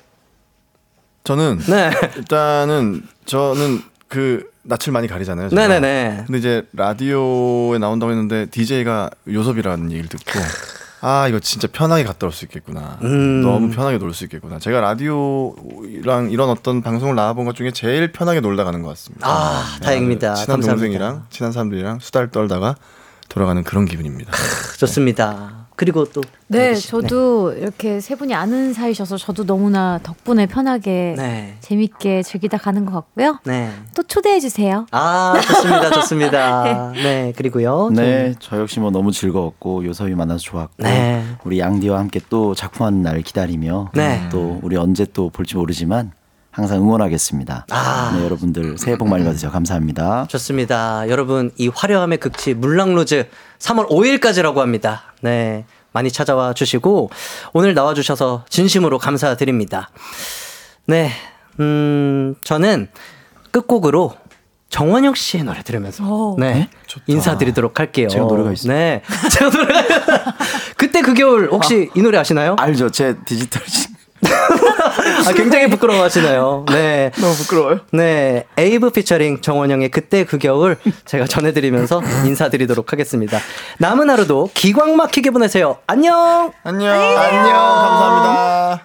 저는 네. 일단은 저는 그 낯을 많이 가리잖아요. 제가. 네네네. 근데 이제 라디오에 나온다고 했는데 DJ가 요섭이라는 얘기를 듣고 (laughs) 아 이거 진짜 편하게 갔다 올 수 있겠구나. 음. 너무 편하게 놀 수 있겠구나. 제가 라디오랑 이런 어떤 방송을 나와본 것 중에 제일 편하게 놀다 가는 것 같습니다. 아, 다행입니다. 친한 감사합니다. 동생이랑 친한 사람들이랑 수다를 떨다가 돌아가는 그런 기분입니다. 좋습니다. 그리고 또 네, 씨. 저도 이렇게 세 분이 아는 사이셔서 저도 너무나 덕분에 편하게 네. 재밌게 즐기다 가는 것 같고요. 네. 또 초대해 주세요. 아, 좋습니다. 좋습니다. (laughs) 네, 그리고요. 네, 저 역시 뭐 너무 즐거웠고 요섭이 만나서 좋았고 네. 우리 양디와 함께 또 작품하는 날을 기다리며 네. 또 우리 언제 또 볼지 모르지만 항상 응원하겠습니다. 아. 네, 여러분들 새해 복 많이 받으세요. 감사합니다. 좋습니다. 여러분, 이 화려함의 극치 물랑로즈 3월 5일까지라고 합니다. 네. 많이 찾아와 주시고, 오늘 나와 주셔서 진심으로 감사드립니다. 네. 음, 저는 끝곡으로 정원혁 씨의 노래 들으면서, 오. 네. 인사드리도록 할게요. 제가 노래가 있어요? 네. 제가 노래가 (laughs) 그때 그 겨울 혹시 이 노래 아시나요? 알죠? 제 디지털 (laughs) 아, 굉장히 부끄러워하시나요? 네. 너무 부끄러워요. 네, 에이브 피처링 정원영의 그때 그 겨울 제가 전해드리면서 인사드리도록 하겠습니다. 남은 하루도 기광 막히게 보내세요. 안녕! 안녕. 안녕. 감사합니다.